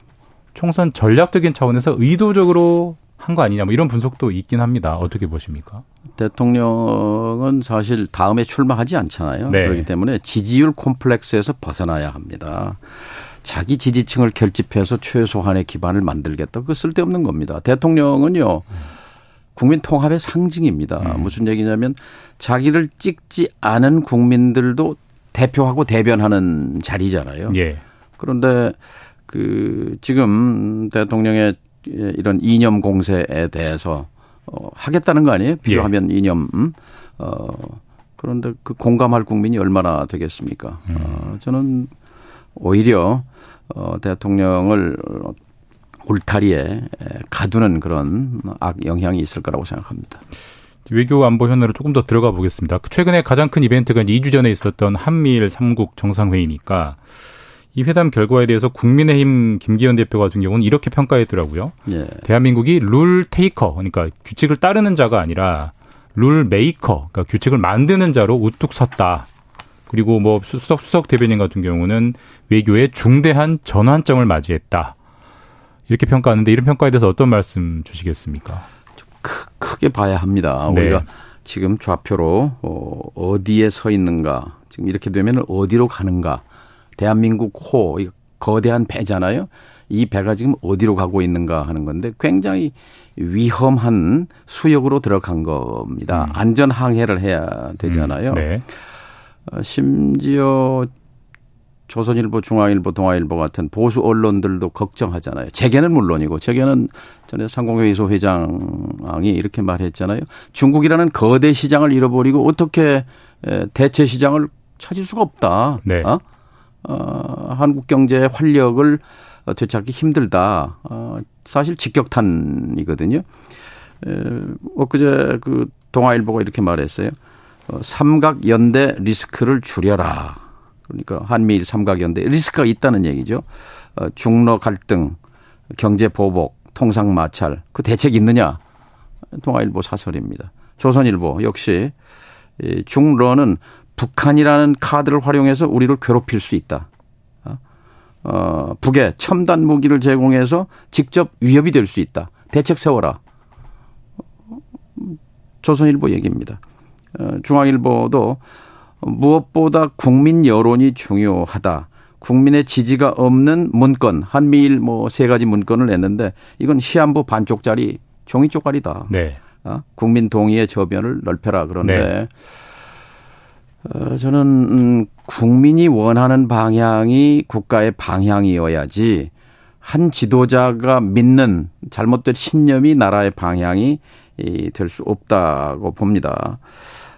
총선 전략적인 차원에서 의도적으로 한 거 아니냐 뭐 이런 분석도 있긴 합니다. 어떻게 보십니까? 대통령은 사실 다음에 출마하지 않잖아요. 네. 그렇기 때문에 지지율 콤플렉스에서 벗어나야 합니다. 자기 지지층을 결집해서 최소한의 기반을 만들겠다. 그 쓸데없는 겁니다. 대통령은요. 국민 통합의 상징입니다. 음. 무슨 얘기냐면 자기를 찍지 않은 국민들도 대표하고 대변하는 자리잖아요. 예. 그런데 그 지금 대통령의 이런 이념 공세에 대해서 어, 하겠다는 거 아니에요? 필요하면 예. 이념. 음? 어, 그런데 그 공감할 국민이 얼마나 되겠습니까? 음. 어, 저는 오히려 어, 대통령을 울타리에 가두는 그런 악 영향이 있을 거라고 생각합니다. 외교 안보 현안으로 조금 더 들어가 보겠습니다. 최근에 가장 큰 이벤트가 2주 전에 있었던 한미일 3국 정상회의니까 이 회담 결과에 대해서 국민의힘 김기현 대표 같은 경우는 이렇게 평가했더라고요. 예. 대한민국이 rule taker, 그러니까 규칙을 따르는 자가 아니라 rule maker, 그러니까 규칙을 만드는 자로 우뚝 섰다. 그리고 뭐 수석 수석 대변인 같은 경우는 외교의 중대한 전환점을 맞이했다. 이렇게 평가하는데 이런 평가에 대해서 어떤 말씀 주시겠습니까? 크, 크게 봐야 합니다. 네. 우리가 지금 좌표로 어, 어디에 서 있는가, 지금 이렇게 되면 어디로 가는가. 대한민국 호, 이 거대한 배잖아요. 이 배가 지금 어디로 가고 있는가 하는 건데 굉장히 위험한 수역으로 들어간 겁니다. 음. 안전 항해를 해야 되잖아요. 음. 네. 어, 심지어 조선일보, 중앙일보, 동아일보 같은 보수 언론들도 걱정하잖아요. 재계는 물론이고 재계는 전에 상공회의소 회장이 이렇게 말했잖아요. 중국이라는 거대 시장을 잃어버리고 어떻게 대체 시장을 찾을 수가 없다. 네. 어? 어, 한국 경제의 활력을 되찾기 힘들다. 어, 사실 직격탄이거든요. 에, 엊그제 그 동아일보가 이렇게 말했어요. 어, 삼각 연대 리스크를 줄여라. 그러니까 한미일 삼각 연대 리스크가 있다는 얘기죠. 어, 중러 갈등, 경제 보복, 통상 마찰 그 대책 있느냐? 동아일보 사설입니다. 조선일보 역시 이 중러는 북한이라는 카드를 활용해서 우리를 괴롭힐 수 있다. 어, 어 북에 첨단 무기를 제공해서 직접 위협이 될 수 있다. 대책 세워라. 조선일보 얘기입니다. 어, 중앙일보도 무엇보다 국민 여론이 중요하다. 국민의 지지가 없는 문건, 한미일 뭐 세 가지 문건을 냈는데 이건 시한부 반쪽짜리 종이 쪽가리다. 네. 어? 국민 동의의 저변을 넓혀라. 그런데 네. 어, 저는 음, 국민이 원하는 방향이 국가의 방향이어야지 한 지도자가 믿는 잘못된 신념이 나라의 방향이 될 수 없다고 봅니다.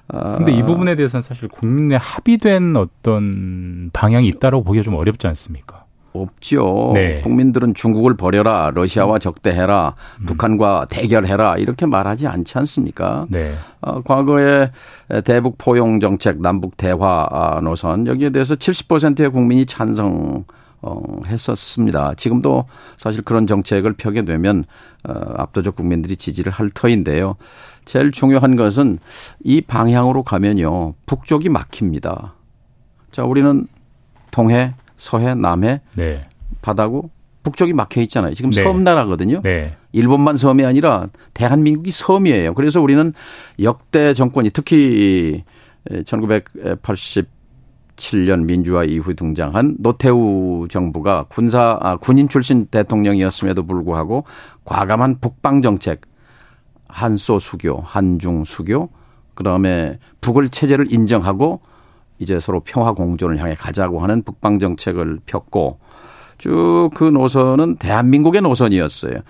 근데 이 부분에 대해서는 사실 국민의 합의된 어떤 방향이 있다고 보기가 좀 어렵지 않습니까? 없죠. 네. 국민들은 중국을 버려라, 러시아와 적대해라, 음. 북한과 대결해라 이렇게 말하지 않지 않습니까? 네. 어, 과거에 대북 포용 정책, 남북 대화 노선 여기에 대해서 70%의 국민이 찬성. 어, 했었습니다. 지금도 사실 그런 정책을 펴게 되면 어, 압도적 국민들이 지지를 할 터인데요. 제일 중요한 것은 이 방향으로 가면요. 북쪽이 막힙니다. 자, 우리는 동해, 서해, 남해 네. 바다고 북쪽이 막혀 있잖아요. 지금 네. 섬 나라거든요. 네. 일본만 섬이 아니라 대한민국이 섬이에요. 그래서 우리는 역대 정권이 특히 1987년 민주화 이후 등장한 노태우 정부가 군사 아, 군인 출신 대통령이었음에도 불구하고 과감한 북방 정책 한소 수교, 한중 수교, 그다음에 북을 체제를 인정하고 이제 서로 평화 공존을 향해 가자고 하는 북방 정책을 폈고 쭉 그 노선은 대한민국의 노선이었어요.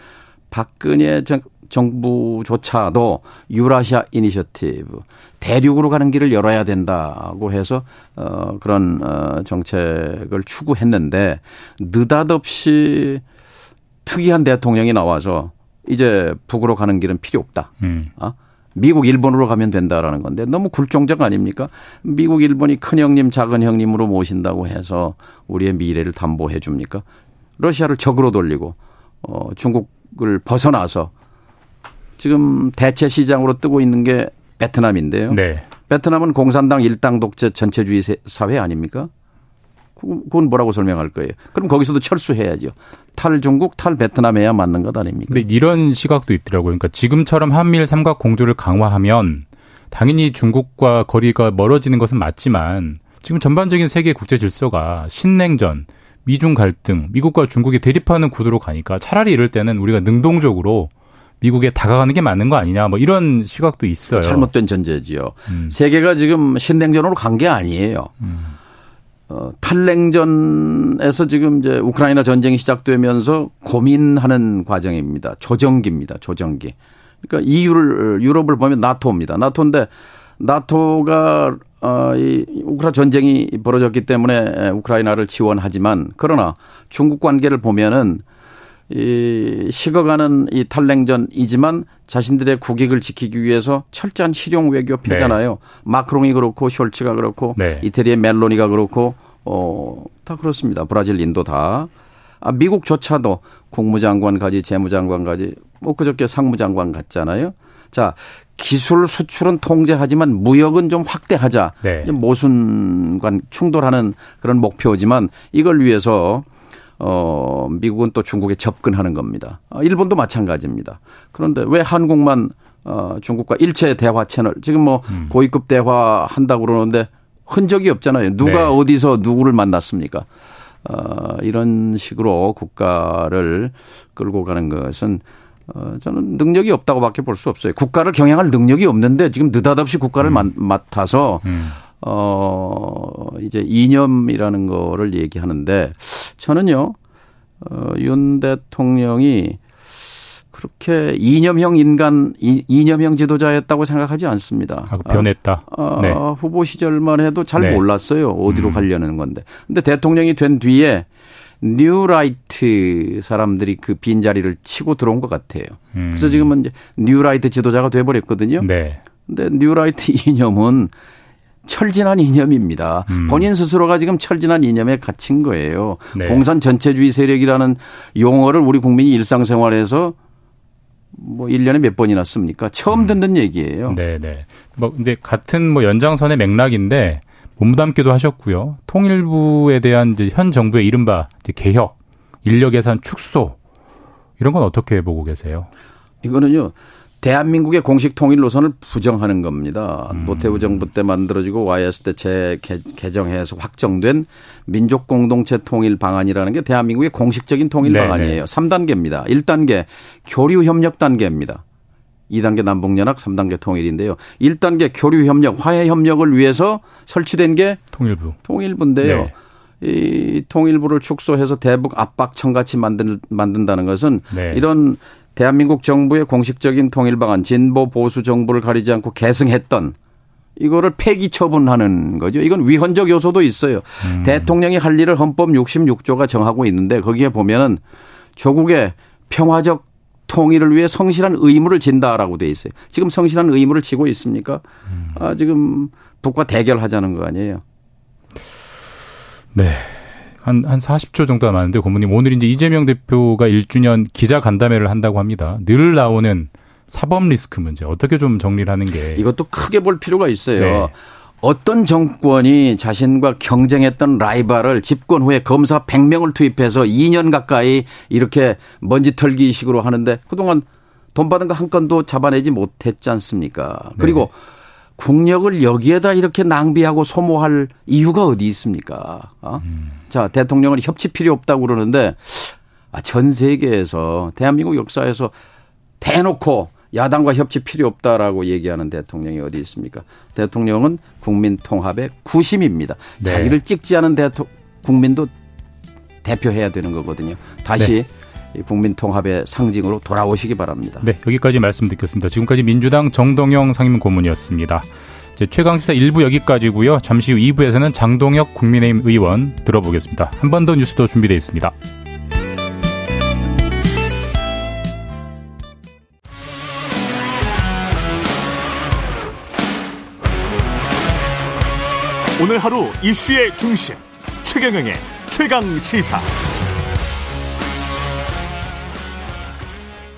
박근혜 정부조차도 유라시아 이니셔티브 대륙으로 가는 길을 열어야 된다고 해서 어 그런 어 정책을 추구했는데 느닷없이 특이한 대통령이 나와서 이제 북으로 가는 길은 필요 없다. 음. 어? 미국, 일본으로 가면 된다라는 건데 너무 굴종적 아닙니까? 미국, 일본이 큰 형님, 작은 형님으로 모신다고 해서 우리의 미래를 담보해 줍니까? 러시아를 적으로 돌리고 어, 중국을 벗어나서 지금 대체 시장으로 뜨고 있는 게 베트남인데요. 네. 베트남은 공산당 일당 독재 전체주의 사회 아닙니까? 그건 뭐라고 설명할 거예요. 그럼 거기서도 철수해야죠. 탈 중국, 탈 베트남 해야 맞는 것 아닙니까? 근데 이런 시각도 있더라고요. 그러니까 지금처럼 한미일 삼각 공조를 강화하면 당연히 중국과 거리가 멀어지는 것은 맞지만 지금 전반적인 세계 국제 질서가 신냉전, 미중 갈등, 미국과 중국이 대립하는 구도로 가니까 차라리 이럴 때는 우리가 능동적으로 미국에 다가가는 게 맞는 거 아니냐 뭐 이런 시각도 있어요. 잘못된 전제지요. 음. 세계가 지금 신냉전으로 간 게 아니에요. 음. 어, 탈냉전에서 지금 이제 우크라이나 전쟁이 시작되면서 고민하는 과정입니다. 조정기입니다. 조정기. 그러니까 EU를 유럽을 보면 나토입니다. 나토인데 나토가 어, 이 우크라 전쟁이 벌어졌기 때문에 우크라이나를 지원하지만 그러나 중국 관계를 보면은 이 식어가는 이 탈냉전이지만 자신들의 국익을 지키기 위해서 철저한 실용 외교 폐잖아요. 네. 마크롱이 그렇고 숄츠가 그렇고 네. 이태리의 멜로니가 그렇고 어, 다 그렇습니다. 브라질, 인도 다. 아, 미국조차도 국무장관까지 재무장관까지 뭐 그저께 상무장관 같잖아요. 자, 기술 수출은 통제하지만 무역은 좀 확대하자. 네. 모순간 충돌하는 그런 목표지만 이걸 위해서 어, 미국은 또 중국에 접근하는 겁니다. 어, 일본도 마찬가지입니다. 그런데 왜 한국만 어, 중국과 일체 대화 채널 지금 뭐 음. 고위급 대화 한다고 그러는데 흔적이 없잖아요. 누가 네. 어디서 누구를 만났습니까? 어, 이런 식으로 국가를 끌고 가는 것은 어, 저는 능력이 없다고밖에 볼 수 없어요. 국가를 경영할 능력이 없는데 지금 느닷없이 국가를 음. 맡아서 음. 어, 이제 이념이라는 거를 얘기하는데 저는요, 어, 윤 대통령이 그렇게 이념형 인간, 이념형 지도자였다고 생각하지 않습니다. 아, 변했다. 아, 네. 후보 시절만 해도 잘 네. 몰랐어요. 어디로 음. 가려는 건데. 근데 대통령이 된 뒤에 뉴라이트 사람들이 그 빈자리를 치고 들어온 것 같아요. 음. 그래서 지금은 이제 뉴라이트 지도자가 돼버렸거든요. 네. 근데 뉴라이트 이념은 철진한 이념입니다. 음. 본인 스스로가 지금 철진한 이념에 갇힌 거예요. 네. 공산 전체주의 세력이라는 용어를 우리 국민이 일상생활에서 뭐 1년에 몇 번이나 씁니까? 처음 음. 듣는 음. 얘기예요. 네, 네. 뭐 근데 같은 뭐 연장선의 맥락인데 몸담기도 하셨고요. 통일부에 대한 이제 현 정부의 이른바 이제 개혁, 인력 예산 축소 이런 건 어떻게 보고 계세요? 이거는요. 대한민국의 공식 통일 노선을 부정하는 겁니다. 음. 노태우 정부 때 만들어지고 YS 때 재개정해서 확정된 민족 공동체 통일 방안이라는 게 대한민국의 공식적인 통일 네네. 방안이에요. 3단계입니다. 1단계 교류 협력 단계입니다. 2단계 남북연합, 3단계 통일인데요. 1단계 교류 협력, 화해 협력을 위해서 설치된 게 통일부. 통일부인데요. 네. 이 통일부를 축소해서 대북 압박청 같이 만든 만든다는 것은 네. 이런 대한민국 정부의 공식적인 통일 방안 진보 보수 정부를 가리지 않고 계승했던 이거를 폐기 처분하는 거죠. 이건 위헌적 요소도 있어요. 음. 대통령이 할 일을 헌법 66조가 정하고 있는데 거기에 보면은 조국의 평화적 통일을 위해 성실한 의무를 진다라고 돼 있어요. 지금 성실한 의무를 지고 있습니까? 음. 아, 지금 북과 대결하자는 거 아니에요. 네. 한, 한 40초 정도 남았는데, 고모님. 오늘 이제 이재명 대표가 1주년 기자 간담회를 한다고 합니다. 늘 나오는 사법 리스크 문제. 어떻게 좀 정리를 하는 게. 이것도 크게 볼 필요가 있어요. 네. 어떤 정권이 자신과 경쟁했던 라이벌을 집권 후에 검사 100명을 투입해서 2년 가까이 이렇게 먼지 털기 식으로 하는데 그동안 돈 받은 거 한 건도 잡아내지 못했지 않습니까? 그리고 네. 국력을 여기에다 이렇게 낭비하고 소모할 이유가 어디 있습니까? 어? 음. 자, 대통령은 협치 필요 없다고 그러는데 아, 전 세계에서 대한민국 역사에서 대놓고 야당과 협치 필요 없다라고 얘기하는 대통령이 어디 있습니까? 대통령은 국민 통합의 구심입니다. 네. 자기를 찍지 않은 대통 국민도 대표해야 되는 거거든요. 다시 네. 국민 통합의 상징으로 돌아오시기 바랍니다. 네, 여기까지 말씀 듣겠습니다. 지금까지 민주당 정동영 상임 고문이었습니다. 최강시사 1부 여기까지고요. 잠시 후 2부에서는 장동혁 국민의힘 의원 들어보겠습니다. 한 번 더 뉴스도 준비되어 있습니다. 오늘 하루 이슈의 중심 최경영의 최강 시사.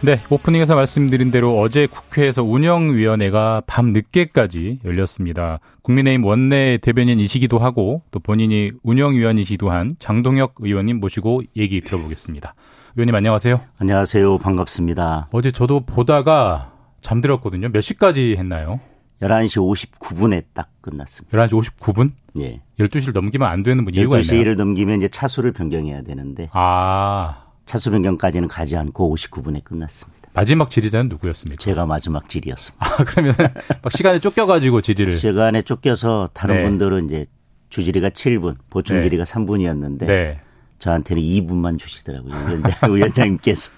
네, 오프닝에서 말씀드린 대로 어제 국회에서 운영위원회가 밤 늦게까지 열렸습니다. 국민의힘 원내 대변인이시기도 하고 또 본인이 운영위원이시기도 한 장동혁 의원님 모시고 얘기 들어보겠습니다. 의원님 안녕하세요. 안녕하세요. 반갑습니다. 어제 저도 보다가 잠들었거든요. 몇 시까지 했나요? 11시 59분에 딱 끝났습니다. 11시 59분? 예. 12시를 넘기면 안 되는 분 이유가 있나요? 12시를 넘기면 이제 차수를 변경해야 되는데. 아. 차수 변경까지는 가지 않고 59분에 끝났습니다. 마지막 질의자는 누구였습니까? 제가 마지막 질의였습니다. 아, 그러면 막 시간에 쫓겨가지고 질의를. 시간에 쫓겨서 다른 네. 분들은 이제 주질의가 7분, 보충 네. 질의가 3분이었는데. 네. 저한테는 2분만 주시더라고요. 위원장, 위원장님께서.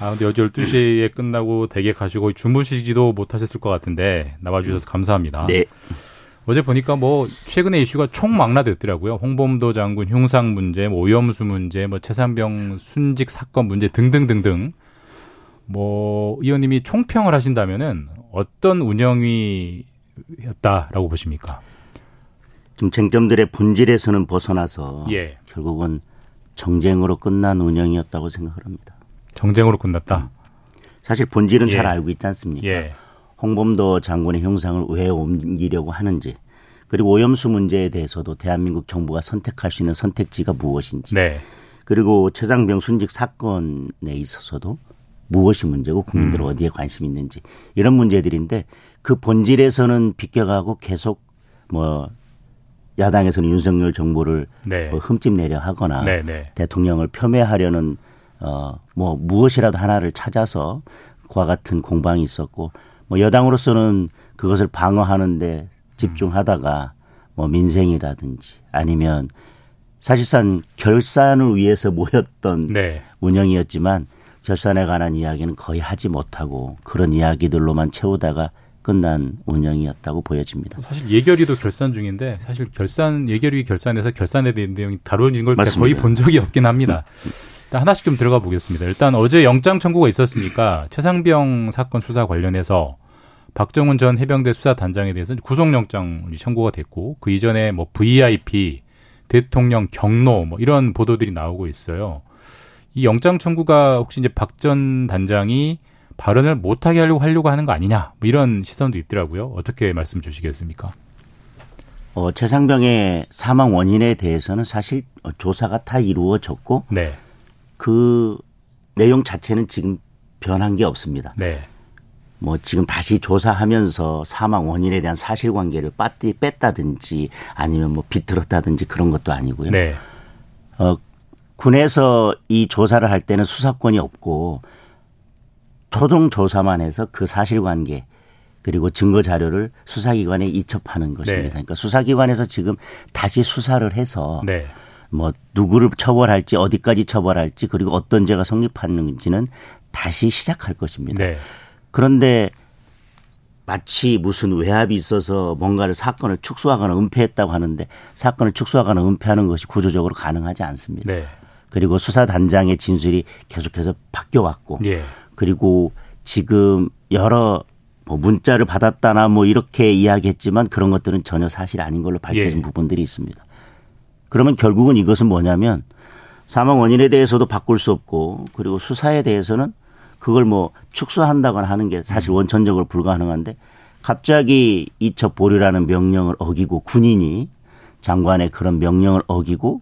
아, 근데 어제 12시에 끝나고 댁에 가시고 주무시지도 못하셨을 것 같은데 나와주셔서 감사합니다. 네. 어제 보니까 뭐 최근에 이슈가 총망라됐더라고요. 홍범도 장군 흉상 문제, 뭐 오염수 문제, 뭐 최산병 순직 사건 문제 등등등등. 뭐 의원님이 총평을 하신다면은 어떤 운영이었다라고 보십니까? 지금 쟁점들의 본질에서는 벗어나서 예. 결국은 정쟁으로 끝난 운영이었다고 생각을 합니다. 정쟁으로 끝났다. 사실 본질은 예. 잘 알고 있지 않습니까? 예. 홍범도 장군의 형상을 왜 옮기려고 하는지 그리고 오염수 문제에 대해서도 대한민국 정부가 선택할 수 있는 선택지가 무엇인지 네. 그리고 최장병 순직 사건에 있어서도 무엇이 문제고 국민들은 음. 어디에 관심이 있는지 이런 문제들인데 그 본질에서는 비껴가고 계속 뭐 야당에서는 윤석열 정부를 네. 뭐 흠집 내려 하거나 네, 네. 대통령을 폄훼하려는 어 뭐 무엇이라도 하나를 찾아서 그와 같은 공방이 있었고 뭐 여당으로서는 그것을 방어하는데 집중하다가 뭐 민생이라든지 아니면 사실상 결산을 위해서 모였던 네. 운영이었지만 결산에 관한 이야기는 거의 하지 못하고 그런 이야기들로만 채우다가 끝난 운영이었다고 보여집니다. 사실 예결위도 결산 중인데 사실 결산 예결위 결산에서 결산에 대한 내용이 다뤄진 걸. 거의 본 적이 없긴 합니다. 일단 하나씩 좀 들어가 보겠습니다. 일단 어제 영장 청구가 있었으니까 최상병 사건 수사 관련해서 박정훈 전 해병대 수사단장에 대해서 구속영장이 청구가 됐고 그 이전에 뭐 VIP 대통령 경로 뭐 이런 보도들이 나오고 있어요. 이 영장 청구가 혹시 이제 박 전 단장이 발언을 못하게 하려고 하려고 하는 거 아니냐 뭐 이런 시선도 있더라고요. 어떻게 말씀 주시겠습니까? 어, 최상병의 사망 원인에 대해서는 사실 조사가 다 이루어졌고 네. 그 내용 자체는 지금 변한 게 없습니다. 네. 뭐 지금 다시 조사하면서 사망 원인에 대한 사실관계를 빠띠 뺐다든지 아니면 뭐 비틀었다든지 그런 것도 아니고요. 네. 어, 군에서 이 조사를 할 때는 수사권이 없고 초동 조사만 해서 그 사실관계 그리고 증거 자료를 수사기관에 이첩하는 것입니다. 네. 그러니까 수사기관에서 지금 다시 수사를 해서 네. 뭐 누구를 처벌할지 어디까지 처벌할지 그리고 어떤 죄가 성립하는지는 다시 시작할 것입니다. 네. 그런데 마치 무슨 외압이 있어서 뭔가를 사건을 축소하거나 은폐했다고 하는데 사건을 축소하거나 은폐하는 것이 구조적으로 가능하지 않습니다. 네. 그리고 수사단장의 진술이 계속해서 바뀌어왔고 예. 그리고 지금 여러 뭐 문자를 받았다나 뭐 이렇게 이야기했지만 그런 것들은 전혀 사실 아닌 걸로 밝혀진 예. 부분들이 있습니다. 그러면 결국은 이것은 뭐냐면 사망 원인에 대해서도 바꿀 수 없고 그리고 수사에 대해서는 그걸 뭐 축소한다거나 하는 게 사실 음. 원천적으로 불가능한데 갑자기 이첩 보류라는 명령을 어기고 군인이 장관의 그런 명령을 어기고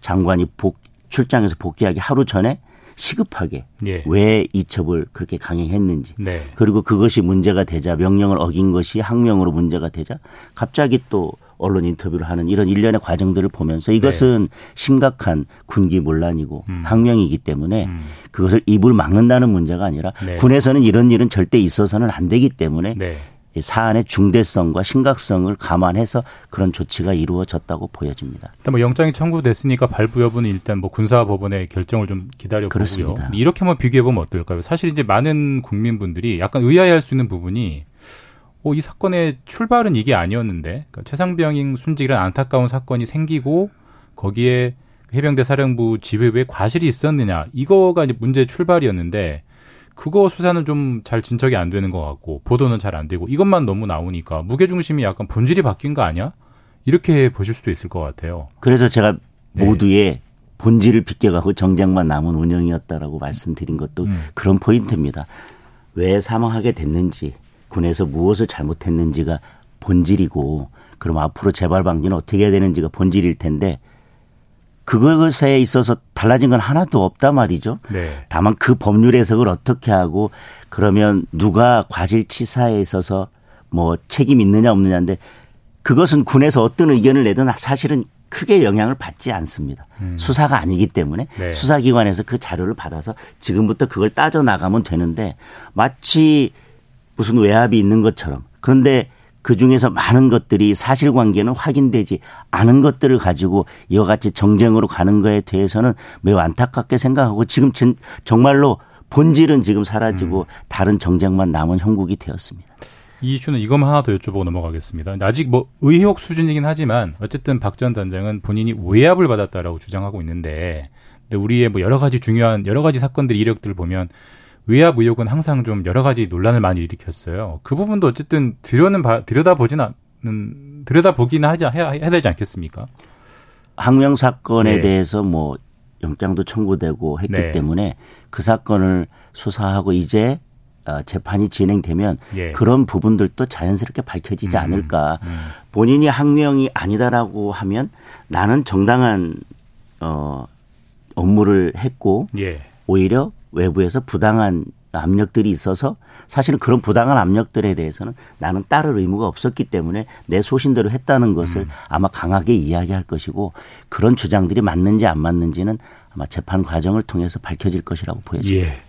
장관이 복 출장에서 복귀하기 하루 전에 시급하게 예. 왜 이첩을 그렇게 강행했는지 네. 그리고 그것이 문제가 되자 명령을 어긴 것이 항명으로 문제가 되자 갑자기 또 언론 인터뷰를 하는 이런 일련의 과정들을 보면서 이것은 네. 심각한 군기 문란이고 음. 항명이기 때문에 음. 그것을 입을 막는다는 문제가 아니라 네. 군에서는 이런 일은 절대 있어서는 안 되기 때문에 네. 사안의 중대성과 심각성을 감안해서 그런 조치가 이루어졌다고 보여집니다. 일단 뭐 영장이 청구됐으니까 발부 여부는 일단 뭐 군사법원의 결정을 좀 기다려 보고요. 이렇게 한번 비교해 보면 어떨까요? 사실 이제 많은 국민분들이 약간 의아해할 수 있는 부분이 어, 이 사건의 출발은 이게 아니었는데 그러니까 최상병인 순직이란 안타까운 사건이 생기고 거기에 해병대 사령부 지휘부에 과실이 있었느냐 이거가 이제 문제 출발이었는데 그거 수사는 좀 잘 진척이 안 되는 것 같고 보도는 잘 안 되고 이것만 너무 나오니까 무게 중심이 약간 본질이 바뀐 거 아니야? 이렇게 보실 수도 있을 것 같아요. 그래서 제가 네. 모두의 본질을 비껴가고 정장만 남은 운영이었다라고 말씀드린 것도 음. 그런 포인트입니다. 왜 사망하게 됐는지 군에서 무엇을 잘못했는지가 본질이고 그럼 앞으로 재발 방지는 어떻게 해야 되는지가 본질일 텐데 그것에 있어서 달라진 건 하나도 없단 말이죠. 네. 다만 그 법률 해석을 어떻게 하고 그러면 누가 과실치사에 있어서 뭐 책임 있느냐 없느냐인데 그것은 군에서 어떤 의견을 내든 사실은 크게 영향을 받지 않습니다. 음. 수사가 아니기 때문에 네. 수사기관에서 그 자료를 받아서 지금부터 그걸 따져 나가면 되는데 마치 무슨 외압이 있는 것처럼 그런데 그 중에서 많은 것들이 사실관계는 확인되지 않은 것들을 가지고 이와 같이 정쟁으로 가는 거에 대해서는 매우 안타깝게 생각하고 지금 정말로 본질은 지금 사라지고 음. 다른 정쟁만 남은 형국이 되었습니다. 이 이슈는 이것만 하나 더 여쭤보고 넘어가겠습니다. 아직 뭐 의혹 수준이긴 하지만 어쨌든 박 전 단장은 본인이 외압을 받았다라고 주장하고 있는데 근데 우리의 뭐 여러 가지 중요한 여러 가지 사건들 이력들을 보면 외압 의혹은 항상 좀 여러 가지 논란을 많이 일으켰어요. 그 부분도 어쨌든 들여는 들여다 보지는 들여다 보기는 하자 해야, 해야 되지 않겠습니까? 항명 사건에 네. 대해서 뭐 영장도 청구되고 했기 네. 때문에 그 사건을 수사하고 이제 어, 재판이 진행되면 예. 그런 부분들도 자연스럽게 밝혀지지 음, 않을까. 음. 본인이 항명이 아니다라고 하면 나는 정당한 어 업무를 했고 예. 오히려 외부에서 부당한 압력들이 있어서 사실은 그런 부당한 압력들에 대해서는 나는 따를 의무가 없었기 때문에 내 소신대로 했다는 것을 음. 아마 강하게 이야기할 것이고 그런 주장들이 맞는지 안 맞는지는 아마 재판 과정을 통해서 밝혀질 것이라고 보여집니다. 예.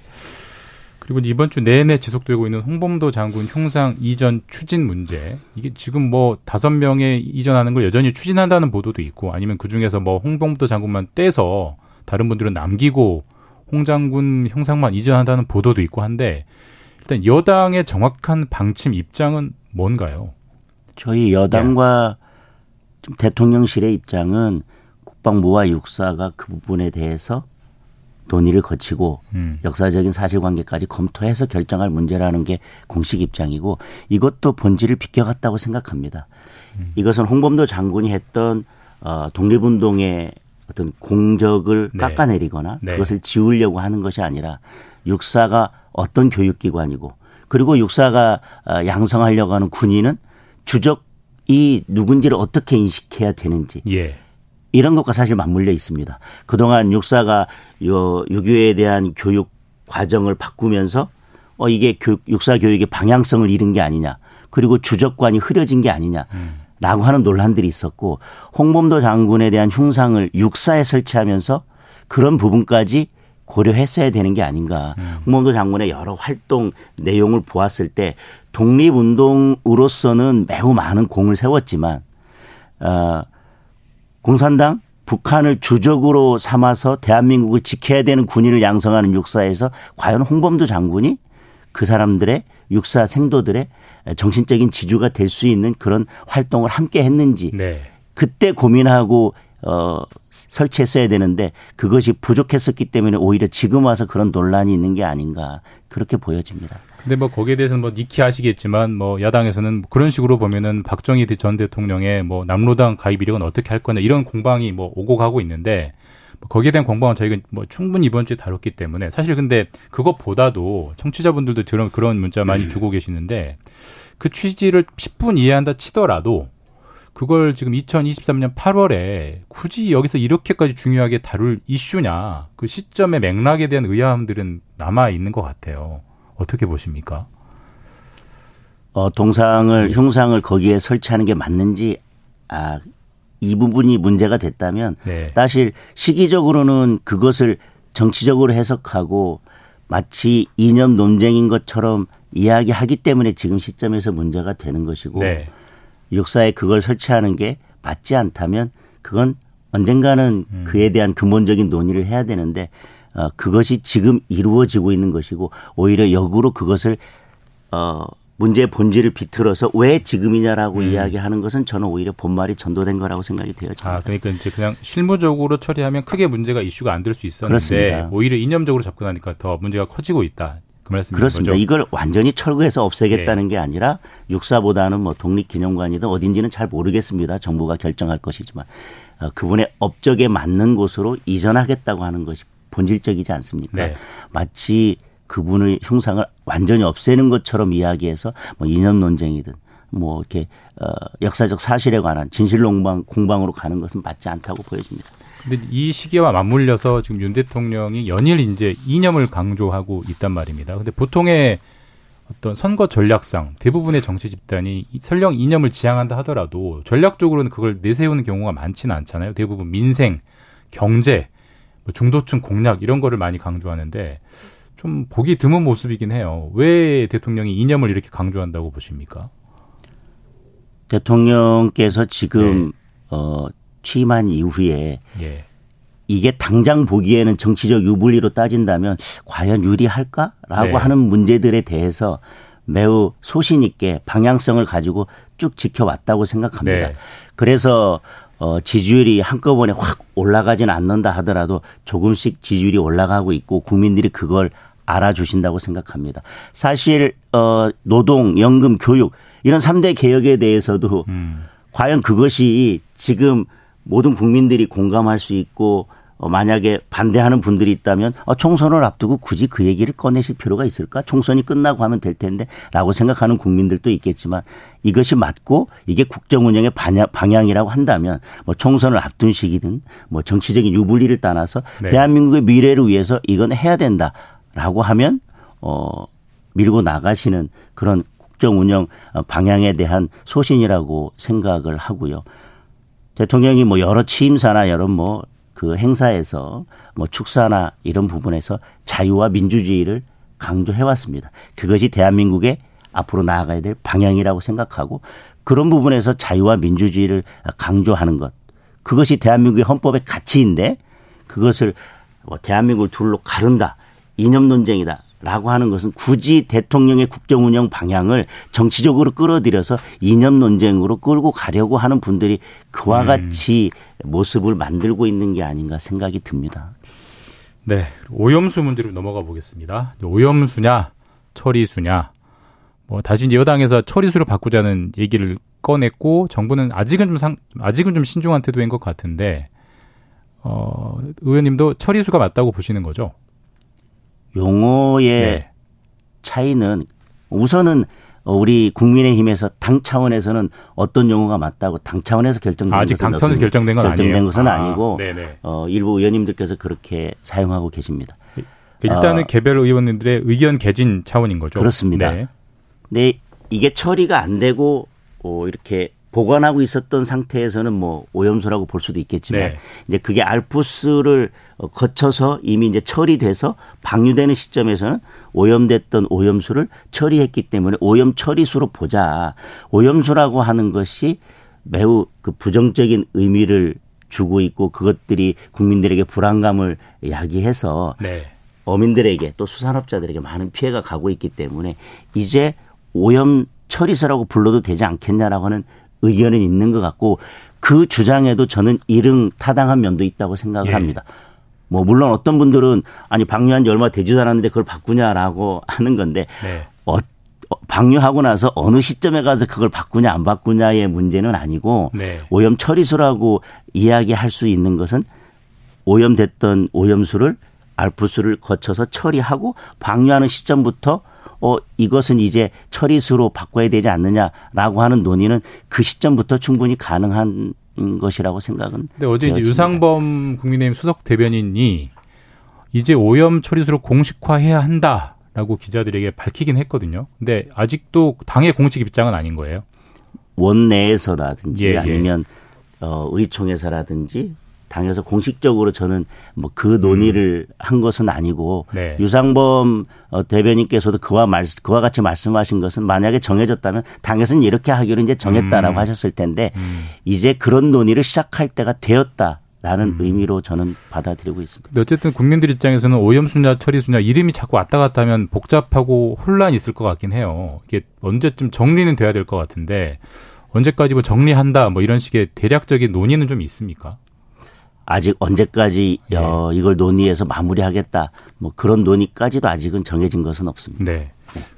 그리고 이번 주 내내 지속되고 있는 홍범도 장군 흉상 이전 추진 문제. 이게 지금 뭐 다섯 명에 이전하는 걸 여전히 추진한다는 보도도 있고 아니면 그 중에서 뭐 홍범도 장군만 떼서 다른 분들은 남기고 홍 장군 형상만 이전한다는 보도도 있고 한데 일단 여당의 정확한 방침 입장은 뭔가요? 저희 여당과 네. 대통령실의 입장은 국방부와 육사가 그 부분에 대해서 논의를 거치고 음. 역사적인 사실관계까지 검토해서 결정할 문제라는 게 공식 입장이고 이것도 본질을 비껴갔다고 생각합니다. 음. 이것은 홍범도 장군이 했던 어, 독립운동의 어떤 공적을 네. 깎아내리거나 네. 그것을 지우려고 하는 것이 아니라 육사가 어떤 교육기관이고 그리고 육사가 어, 양성하려고 하는 군인은 주적이 누군지를 어떻게 인식해야 되는지 예. 이런 것과 사실 맞물려 있습니다. 그동안 육사가 요 유교에 대한 교육 과정을 바꾸면서 어 이게 교육, 육사 교육의 방향성을 잃은 게 아니냐. 그리고 주적관이 흐려진 게 아니냐. 음. 라고 하는 논란들이 있었고 홍범도 장군에 대한 흉상을 육사에 설치하면서 그런 부분까지 고려했어야 되는 게 아닌가. 음. 홍범도 장군의 여러 활동 내용을 보았을 때 독립운동으로서는 매우 많은 공을 세웠지만 어, 공산당 북한을 주적으로 삼아서 대한민국을 지켜야 되는 군인을 양성하는 육사에서 과연 홍범도 장군이 그 사람들의 육사 생도들의 정신적인 지주가 될 수 있는 그런 활동을 함께 했는지 네. 그때 고민하고 어 설치했어야 되는데 그것이 부족했었기 때문에 오히려 지금 와서 그런 논란이 있는 게 아닌가 그렇게 보여집니다. 근데 뭐 거기에 대해서는 뭐 니키하시겠지만 뭐 야당에서는 그런 식으로 보면은 박정희 전 대통령의 뭐 남로당 가입 이력은 어떻게 할 거냐 이런 공방이 뭐 오고 가고 있는데 뭐 거기에 대한 공방은 저희가 뭐 충분히 이번 주에 다뤘기 때문에 사실 근데 그것보다도 청취자분들도 그런 그런 문자 많이 음. 주고 계시는데 그 취지를 10분 이해한다 치더라도 그걸 지금 2023년 8월에 굳이 여기서 이렇게까지 중요하게 다룰 이슈냐 그 시점의 맥락에 대한 의아함들은 남아 있는 것 같아요. 어떻게 보십니까? 어, 동상을 흉상을 거기에 설치하는 게 맞는지 아, 이 부분이 문제가 됐다면 네. 사실 시기적으로는 그것을 정치적으로 해석하고 마치 이념 논쟁인 것처럼 이야기하기 때문에 지금 시점에서 문제가 되는 것이고 네. 역사에 그걸 설치하는 게 맞지 않다면 그건 언젠가는 음. 그에 대한 근본적인 논의를 해야 되는데 어, 그것이 지금 이루어지고 있는 것이고 오히려 역으로 그것을 어, 문제의 본질을 비틀어서 왜 지금이냐라고 음. 이야기하는 것은 저는 오히려 본말이 전도된 거라고 생각이 되어집니다. 아, 그러니까 이제 그냥 실무적으로 처리하면 크게 문제가 이슈가 안 될 수 있었는데 그렇습니다. 오히려 이념적으로 접근하니까 더 문제가 커지고 있다. 그 그렇습니다. 거죠? 이걸 완전히 철거해서 없애겠다는 네. 게 아니라 육사보다는 뭐 독립기념관이든 어딘지는 잘 모르겠습니다. 정부가 결정할 것이지만 어, 그분의 업적에 맞는 곳으로 이전하겠다고 하는 것이 본질적이지 않습니까? 네. 마치 그분의 흉상을 완전히 없애는 것처럼 이야기해서 뭐 이념 논쟁이든 뭐 이렇게 어 역사적 사실에 관한 진실 공방 공방으로 가는 것은 맞지 않다고 보여집니다. 근데 이 시기와 맞물려서 지금 윤 대통령이 연일 이제 이념을 강조하고 있단 말입니다. 근데 보통의 어떤 선거 전략상 대부분의 정치 집단이 설령 이념을 지향한다 하더라도 전략적으로는 그걸 내세우는 경우가 많지는 않잖아요. 대부분 민생, 경제, 뭐 중도층 공략 이런 거를 많이 강조하는데 좀 보기 드문 모습이긴 해요. 왜 대통령이 이념을 이렇게 강조한다고 보십니까? 대통령께서 지금 네. 어, 취임한 이후에 예. 이게 당장 보기에는 정치적 유불리로 따진다면 과연 유리할까라고 네. 하는 문제들에 대해서 매우 소신 있게 방향성을 가지고 쭉 지켜왔다고 생각합니다. 네. 그래서 어, 지지율이 한꺼번에 확 올라가지는 않는다 하더라도 조금씩 지지율이 올라가고 있고 국민들이 그걸 알아주신다고 생각합니다. 사실 어, 노동, 연금, 교육 이런 3대 개혁에 대해서도 음. 과연 그것이 지금 모든 국민들이 공감할 수 있고 어, 만약에 반대하는 분들이 있다면 어, 총선을 앞두고 굳이 그 얘기를 꺼내실 필요가 있을까? 총선이 끝나고 하면 될 텐데 라고 생각하는 국민들도 있겠지만 이것이 맞고 이게 국정 운영의 방향 이라고 한다면 뭐 총선을 앞둔 시기든 뭐 정치적인 유불리를 떠나서 네. 대한민국의 미래를 위해서 이건 해야 된다 라고 하면 어 밀고 나가시는 그런 국정 운영 방향에 대한 소신이라고 생각을 하고요. 대통령이 뭐 여러 취임사나 여러 뭐 그 행사에서 뭐 축사나 이런 부분에서 자유와 민주주의를 강조해 왔습니다. 그것이 대한민국의 앞으로 나아가야 될 방향이라고 생각하고 그런 부분에서 자유와 민주주의를 강조하는 것. 그것이 대한민국의 헌법의 가치인데 그것을 뭐 대한민국을 둘로 가른다. 이념 논쟁이다. 라고 하는 것은 굳이 대통령의 국정 운영 방향을 정치적으로 끌어들여서 이념 논쟁으로 끌고 가려고 하는 분들이 그와 음. 같이 모습을 만들고 있는 게 아닌가 생각이 듭니다. 네. 오염수 문제로 넘어가 보겠습니다. 오염수냐, 처리수냐. 뭐 다시 여당에서 처리수로 바꾸자는 얘기를 꺼냈고 정부는 아직은 좀 상, 아직은 좀 신중한 태도인 것 같은데 어, 의원님도 처리수가 맞다고 보시는 거죠? 용어의 네. 차이는 우선은 우리 국민의힘에서 당 차원에서는 어떤 용어가 맞다고 당 차원에서 결정된 아직 당 차원에서 결정된 건 결정된 아니에요. 것은 아, 니고 어, 일부 의원님들께서 그렇게 사용하고 계십니다. 일단은 어, 개별 의원님들의 의견 개진 차원인 거죠. 그렇습니다. 네. 근데 이게 처리가 안 되고 어, 이렇게 보관하고 있었던 상태에서는 뭐 오염수라고 볼 수도 있겠지만 네. 이제 그게 알프스를 거쳐서 이미 이제 처리돼서 방류되는 시점에서는 오염됐던 오염수를 처리했기 때문에 오염 처리수로 보자. 오염수라고 하는 것이 매우 그 부정적인 의미를 주고 있고 그것들이 국민들에게 불안감을 야기해서 네. 어민들에게 또 수산업자들에게 많은 피해가 가고 있기 때문에 이제 오염 처리소라고 불러도 되지 않겠냐라고 하는 의견은 있는 것 같고 그 주장에도 저는 이릉 타당한 면도 있다고 생각을 예. 합니다. 뭐 물론 어떤 분들은 아니 방류한 지 얼마 되지도 않았는데 그걸 바꾸냐라고 하는 건데 네. 어, 방류하고 나서 어느 시점에 가서 그걸 바꾸냐 안 바꾸냐의 문제는 아니고 네. 오염 처리수라고 이야기할 수 있는 것은 오염됐던 오염수를 알프스를 거쳐서 처리하고 방류하는 시점부터 어, 이것은 이제 처리수로 바꿔야 되지 않느냐라고 하는 논의는 그 시점부터 충분히 가능한 것이라고 생각은. 근데 어제 이제 유상범 국민의힘 수석 대변인이 이제 오염 처리수로 공식화해야 한다라고 기자들에게 밝히긴 했거든요. 근데 아직도 당의 공식 입장은 아닌 거예요. 원내에서라든지 예, 예. 아니면 어, 의총에서라든지 당에서 공식적으로 저는 뭐 그 논의를 음. 한 것은 아니고 네. 유상범 어, 대변인께서도 그와 말 그와 같이 말씀하신 것은 만약에 정해졌다면 당에서는 이렇게 하기로 이제 정했다라고 음. 하셨을 텐데 음. 이제 그런 논의를 시작할 때가 되었다. 라는 음. 의미로 저는 받아들이고 있습니다. 어쨌든 국민들 입장에서는 오염수냐 처리수냐 이름이 자꾸 왔다 갔다 하면 복잡하고 혼란이 있을 것 같긴 해요. 이게 언제쯤 정리는 돼야 될 것 같은데 언제까지 뭐 정리한다 뭐 이런 식의 대략적인 논의는 좀 있습니까? 아직 언제까지 예. 어, 이걸 논의해서 마무리하겠다 뭐 그런 논의까지도 아직은 정해진 것은 없습니다. 네.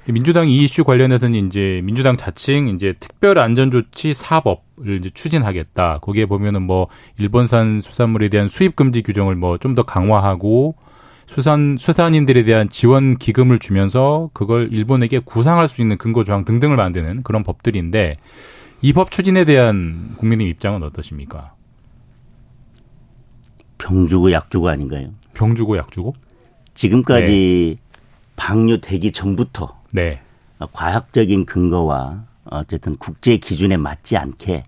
네. 민주당 이 이슈 관련해서는 이제 민주당 자칭 이제 특별 안전조치 사법을 이제 추진하겠다. 거기에 보면은 뭐 일본산 수산물에 대한 수입 금지 규정을 뭐 좀 더 강화하고 수산 수산인들에 대한 지원 기금을 주면서 그걸 일본에게 구상할 수 있는 근거 조항 등등을 만드는 그런 법들인데 이 법 추진에 대한 국민의 입장은 어떠십니까? 병 주고 약 주고 아닌가요? 병 주고 약 주고? 지금까지 네. 방류되기 전부터 네. 과학적인 근거와 어쨌든 국제 기준에 맞지 않게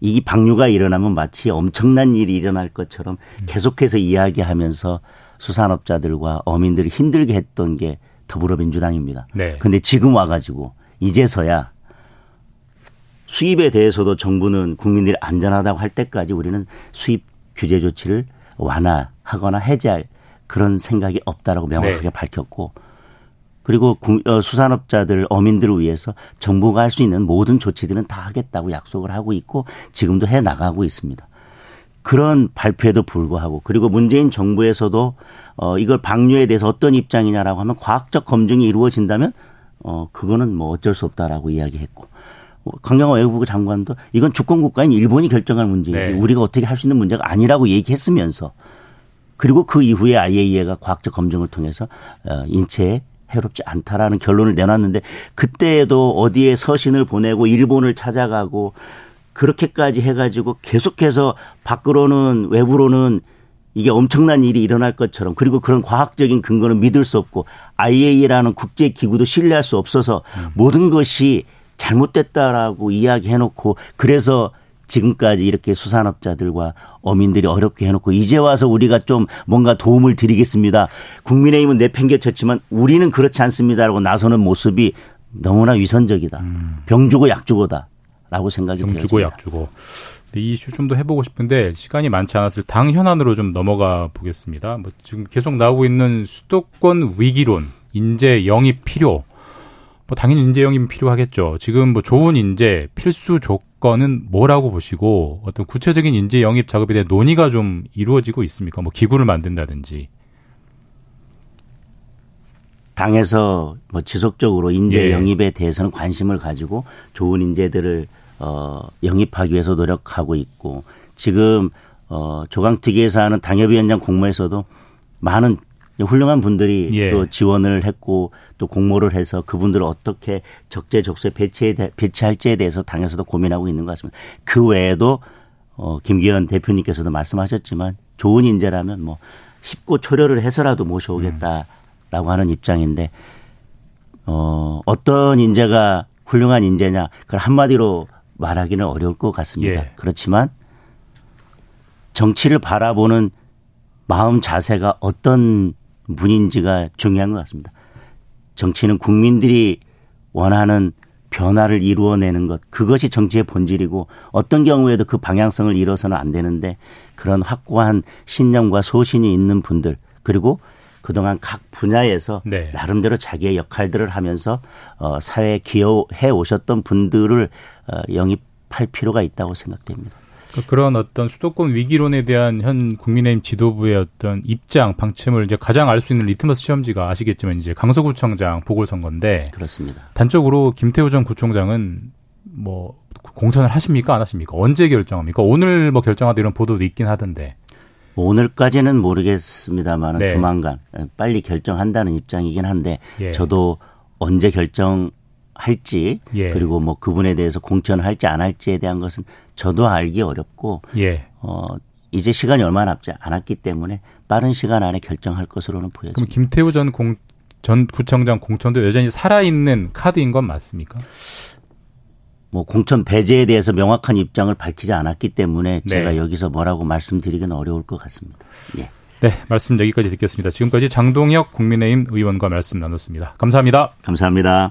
이 방류가 일어나면 마치 엄청난 일이 일어날 것처럼 음. 계속해서 이야기하면서 수산업자들과 어민들을 힘들게 했던 게 더불어민주당입니다. 네. 근데 지금 와가지고 이제서야 수입에 대해서도 정부는 국민들이 안전하다고 할 때까지 우리는 수입 규제 조치를 완화하거나 해제할 그런 생각이 없다라고 명확하게 네. 밝혔고 그리고 어, 수산업자들 어민들을 위해서 정부가 할 수 있는 모든 조치들은 다 하겠다고 약속을 하고 있고 지금도 해 나가고 있습니다. 그런 발표에도 불구하고 그리고 문재인 정부에서도 어 이걸 방류에 대해서 어떤 입장이냐라고 하면 과학적 검증이 이루어진다면 어 그거는 뭐 어쩔 수 없다라고 이야기했고 강경화 외교부 장관도 이건 주권 국가인 일본이 결정할 문제이지 네. 우리가 어떻게 할 수 있는 문제가 아니라고 얘기했으면서 그리고 그 이후에 IAEA가 과학적 검증을 통해서 어 인체에 해롭지 않다라는 결론을 내놨는데 그때에도 어디에 서신을 보내고 일본을 찾아가고 그렇게까지 해가지고 계속해서 밖으로는 외부로는 이게 엄청난 일이 일어날 것처럼 그리고 그런 과학적인 근거는 믿을 수 없고 IAEA라는 국제 기구도 신뢰할 수 없어서 음. 모든 것이 잘못됐다라고 이야기해놓고 그래서 지금까지 이렇게 수산업자들과 어민들이 어렵게 해놓고 이제 와서 우리가 좀 뭔가 도움을 드리겠습니다. 국민의힘은 내팽개쳤지만 우리는 그렇지 않습니다라고 나서는 모습이 너무나 위선적이다. 음. 병 주고 약 주고다. 라고 생각이 병 주고 약 주고. 이 이슈 좀 더 해보고 싶은데 시간이 많지 않았을 당 현안으로 좀 넘어가 보겠습니다. 뭐 지금 계속 나오고 있는 수도권 위기론, 인재 영입 필요. 뭐 당연히 인재 영입 필요하겠죠. 지금 뭐 좋은 인재 필수 조건은 뭐라고 보시고 어떤 구체적인 인재 영입 작업에 대한 논의가 좀 이루어지고 있습니까? 뭐 기구를 만든다든지. 당에서 뭐 지속적으로 인재 예. 영입에 대해서는 관심을 가지고 좋은 인재들을 어 영입하기 위해서 노력하고 있고 지금 어 조강특위에서 하는 당협위원장 공모에서도 많은 훌륭한 분들이 예. 또 지원을 했고 또 공모를 해서 그분들을 어떻게 적재적소에 배치에 배치할지에 대해서 당에서도 고민하고 있는 것 같습니다. 그 외에도 어 김기현 대표님께서도 말씀하셨지만 좋은 인재라면 뭐 쉽고 초려를 해서라도 모셔오겠다라고 음. 하는 입장인데 어 어떤 인재가 훌륭한 인재냐 그걸 한마디로 말하기는 어려울 것 같습니다. 예. 그렇지만 정치를 바라보는 마음 자세가 어떤 분인지가 중요한 것 같습니다. 정치는 국민들이 원하는 변화를 이루어내는 것 그것이 정치의 본질이고 어떤 경우에도 그 방향성을 잃어서는 안 되는데 그런 확고한 신념과 소신이 있는 분들 그리고 그동안 각 분야에서 네. 나름대로 자기의 역할들을 하면서 어 사회에 기여해 오셨던 분들을 어 영입할 필요가 있다고 생각됩니다. 그러니까 그런 어떤 수도권 위기론에 대한 현 국민의힘 지도부의 어떤 입장, 방침을 이제 가장 알 수 있는 리트머스 시험지가 아시겠지만 이제 강서구청장 보궐선거인데 그렇습니다. 단적으로 김태우 전 구청장은 뭐 공천을 하십니까 안 하십니까? 언제 결정합니까? 오늘 뭐 결정하다 이런 보도도 있긴 하던데. 오늘까지는 모르겠습니다만 네. 조만간 빨리 결정한다는 입장이긴 한데 예. 저도 언제 결정 할지 예. 그리고 뭐 그분에 대해서 공천을 할지 안 할지에 대한 것은 저도 알기 어렵고 예. 어 이제 시간이 얼마 남지 않았기 때문에 빠른 시간 안에 결정할 것으로는 보여집니다. 그럼 김태우 전 공, 전 구청장 공천도 여전히 살아있는 카드인 건 맞습니까? 뭐 공천 배제에 대해서 명확한 입장을 밝히지 않았기 때문에 네. 제가 여기서 뭐라고 말씀드리기는 어려울 것 같습니다. 예. 네, 말씀 여기까지 듣겠습니다. 지금까지 장동혁 국민의힘 의원과 말씀 나눴습니다. 감사합니다. 감사합니다.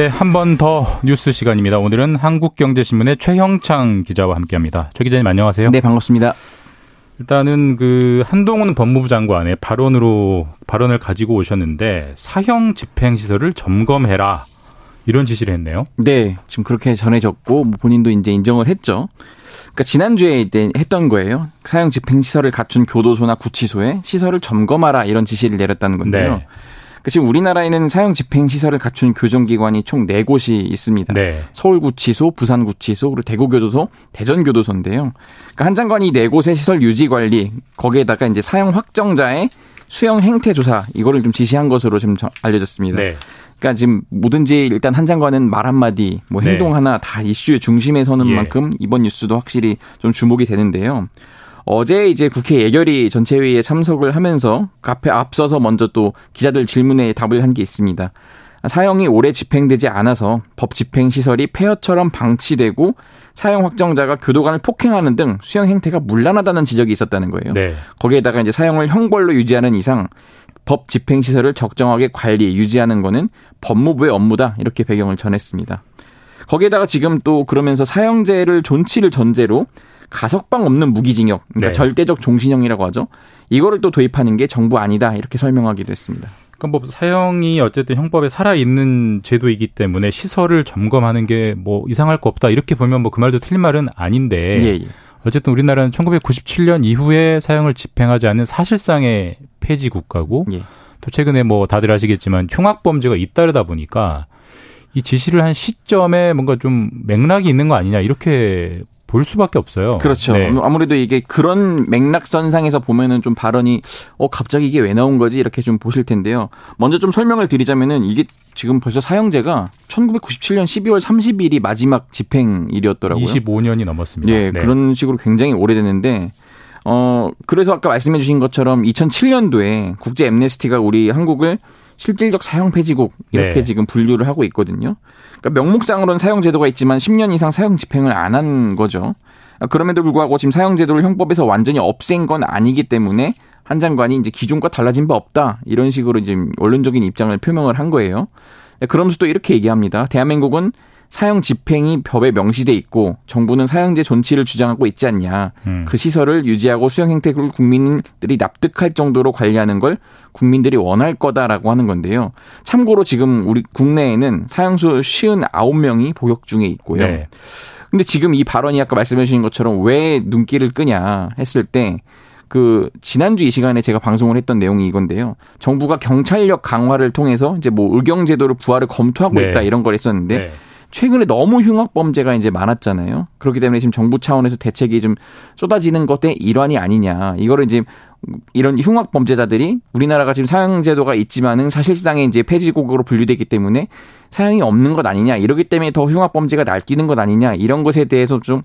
네, 한 번 더 뉴스 시간입니다. 오늘은 한국경제신문의 최형창 기자와 함께합니다. 최 기자님 안녕하세요. 네, 반갑습니다. 일단은 그 한동훈 법무부 장관의 발언으로 발언을 가지고 오셨는데 사형 집행 시설을 점검해라 이런 지시를 했네요. 네, 지금 그렇게 전해졌고 뭐 본인도 이제 인정을 했죠. 그러니까 지난주에 이제 했던 거예요. 사형 집행 시설을 갖춘 교도소나 구치소에 시설을 점검하라 이런 지시를 내렸다는 건데요. 네. 그 지금 우리나라에는 사형 집행 시설을 갖춘 교정기관이 총 4곳이 있습니다. 네. 서울구치소, 부산구치소, 그리고 대구교도소, 대전교도소인데요. 그러니까 한 장관이 이 4곳의 시설 유지 관리, 거기에다가 이제 사형 확정자의 수형 행태 조사 이거를 좀 지시한 것으로 지금 알려졌습니다. 네. 그러니까 지금 뭐든지 일단 한 장관은 말 한마디, 뭐 행동 네. 하나 다 이슈의 중심에 서는 예. 만큼 이번 뉴스도 확실히 좀 주목이 되는데요. 어제 이제 국회 예결위 전체회의에 참석을 하면서 그 앞에 앞서서 먼저 또 기자들 질문에 답을 한 게 있습니다. 사형이 오래 집행되지 않아서 법 집행 시설이 폐허처럼 방치되고 사형 확정자가 교도관을 폭행하는 등 수형 행태가 문란하다는 지적이 있었다는 거예요. 네. 거기에다가 이제 사형을 형벌로 유지하는 이상 법 집행 시설을 적정하게 관리 유지하는 거는 법무부의 업무다 이렇게 배경을 전했습니다. 거기에다가 지금 또 그러면서 사형제를 존치를 전제로 가석방 없는 무기징역, 그러니까 네. 절대적 종신형이라고 하죠. 이거를 또 도입하는 게 정부 아니다 이렇게 설명하기도 했습니다. 그러니까 뭐 사형이 어쨌든 형법에 살아 있는 제도이기 때문에 시설을 점검하는 게 뭐 이상할 거 없다 이렇게 보면 뭐 그 말도 틀린 말은 아닌데 예, 예. 어쨌든 우리나라는 1997년 이후에 사형을 집행하지 않는 사실상의 폐지 국가고 예. 또 최근에 뭐 다들 아시겠지만 흉악 범죄가 잇따르다 보니까 이 지시를 한 시점에 뭔가 좀 맥락이 있는 거 아니냐 이렇게 볼 수밖에 없어요. 그렇죠. 네. 아무래도 이게 그런 맥락선상에서 보면은 좀 발언이 어 갑자기 이게 왜 나온 거지 이렇게 좀 보실 텐데요. 먼저 좀 설명을 드리자면은 이게 지금 벌써 사형제가 1997년 12월 30일이 마지막 집행일이었더라고요. 25년이 넘었습니다. 예, 네. 그런 식으로 굉장히 오래됐는데 어 그래서 아까 말씀해 주신 것처럼 2007년도에 국제 엠네스티가 우리 한국을 실질적 사형 폐지국 이렇게 네. 지금 분류를 하고 있거든요. 그러니까 명목상으로는 사형 제도가 있지만 10년 이상 사형 집행을 안 한 거죠. 그럼에도 불구하고 지금 사형 제도를 형법에서 완전히 없앤 건 아니기 때문에 한 장관이 이제 기존과 달라진 바 없다 이런 식으로 지금 원론적인 입장을 표명을 한 거예요. 그러면서 또 이렇게 얘기합니다. 대한민국은 사형 집행이 법에 명시돼 있고 정부는 사형제 존치를 주장하고 있지 않냐. 음. 그 시설을 유지하고 수형 행태를 국민들이 납득할 정도로 관리하는 걸 국민들이 원할 거다라고 하는 건데요. 참고로 지금 우리 국내에는 사형수 59명이 복역 중에 있고요. 네. 근데 지금 이 발언이 아까 말씀해 주신 것처럼 왜 눈길을 끄냐 했을 때 그 지난주 이 시간에 제가 방송을 했던 내용이 이건데요. 정부가 경찰력 강화를 통해서 이제 뭐 의경 제도를 부활을 검토하고 네. 있다 이런 걸 했었는데 네. 최근에 너무 흉악 범죄가 이제 많았잖아요. 그렇기 때문에 지금 정부 차원에서 대책이 좀 쏟아지는 것의 일환이 아니냐. 이거를 이제 이런 흉악 범죄자들이 우리나라가 지금 사형 제도가 있지만은 사실상의 이제 폐지국으로 분류되기 때문에 사형이 없는 것 아니냐. 이러기 때문에 더 흉악 범죄가 날뛰는 것 아니냐. 이런 것에 대해서 좀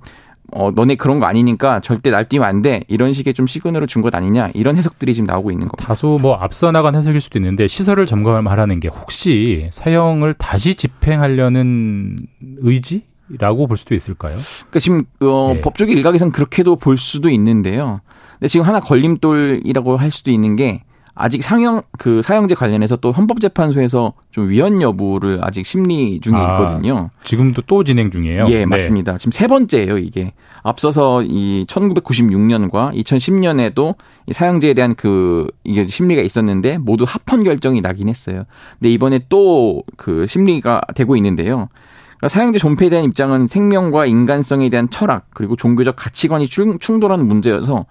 어, 너네 그런 거 아니니까 절대 날뛰면 안 돼. 이런 식의 좀 시그널을 준 것 아니냐. 이런 해석들이 지금 나오고 있는 겁니다. 다소 뭐 앞서 나간 해석일 수도 있는데 시설을 점검하라는 게 혹시 사형을 다시 집행하려는 의지? 라고 볼 수도 있을까요? 그러니까 지금 어, 네. 법조계 일각에서는 그렇게도 볼 수도 있는데요. 근데 지금 하나 걸림돌이라고 할 수도 있는 게 아직 상형 그 사형제 관련해서 또 헌법재판소에서 좀 위헌 여부를 아직 심리 중에 아, 있거든요. 아, 지금도 또 진행 중이에요. 예, 네. 맞습니다. 지금 세 번째예요, 이게. 앞서서 이 1996년과 2010년에도 이 사형제에 대한 그 이게 심리가 있었는데 모두 합헌 결정이 나긴 했어요. 근데 이번에 또 그 심리가 되고 있는데요. 그러니까 사형제 존폐에 대한 입장은 생명과 인간성에 대한 철학 그리고 종교적 가치관이 충돌하는 문제여서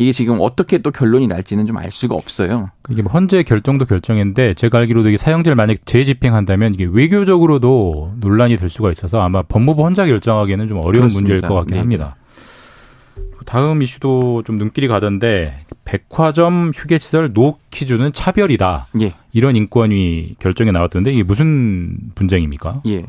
이게 지금 어떻게 또 결론이 날지는 좀 알 수가 없어요. 이게 뭐 헌재 결정도 결정인데 제가 알기로도 이게 사형제를 만약 재집행한다면 이게 외교적으로도 논란이 될 수가 있어서 아마 법무부 혼자 결정하기에는 좀 어려운 그렇습니다. 문제일 것 같긴 네. 합니다. 다음 이슈도 좀 눈길이 가던데 백화점 휴게시설 노키즈존은 차별이다. 예. 이런 인권위 결정이 나왔던데 이게 무슨 분쟁입니까? 예.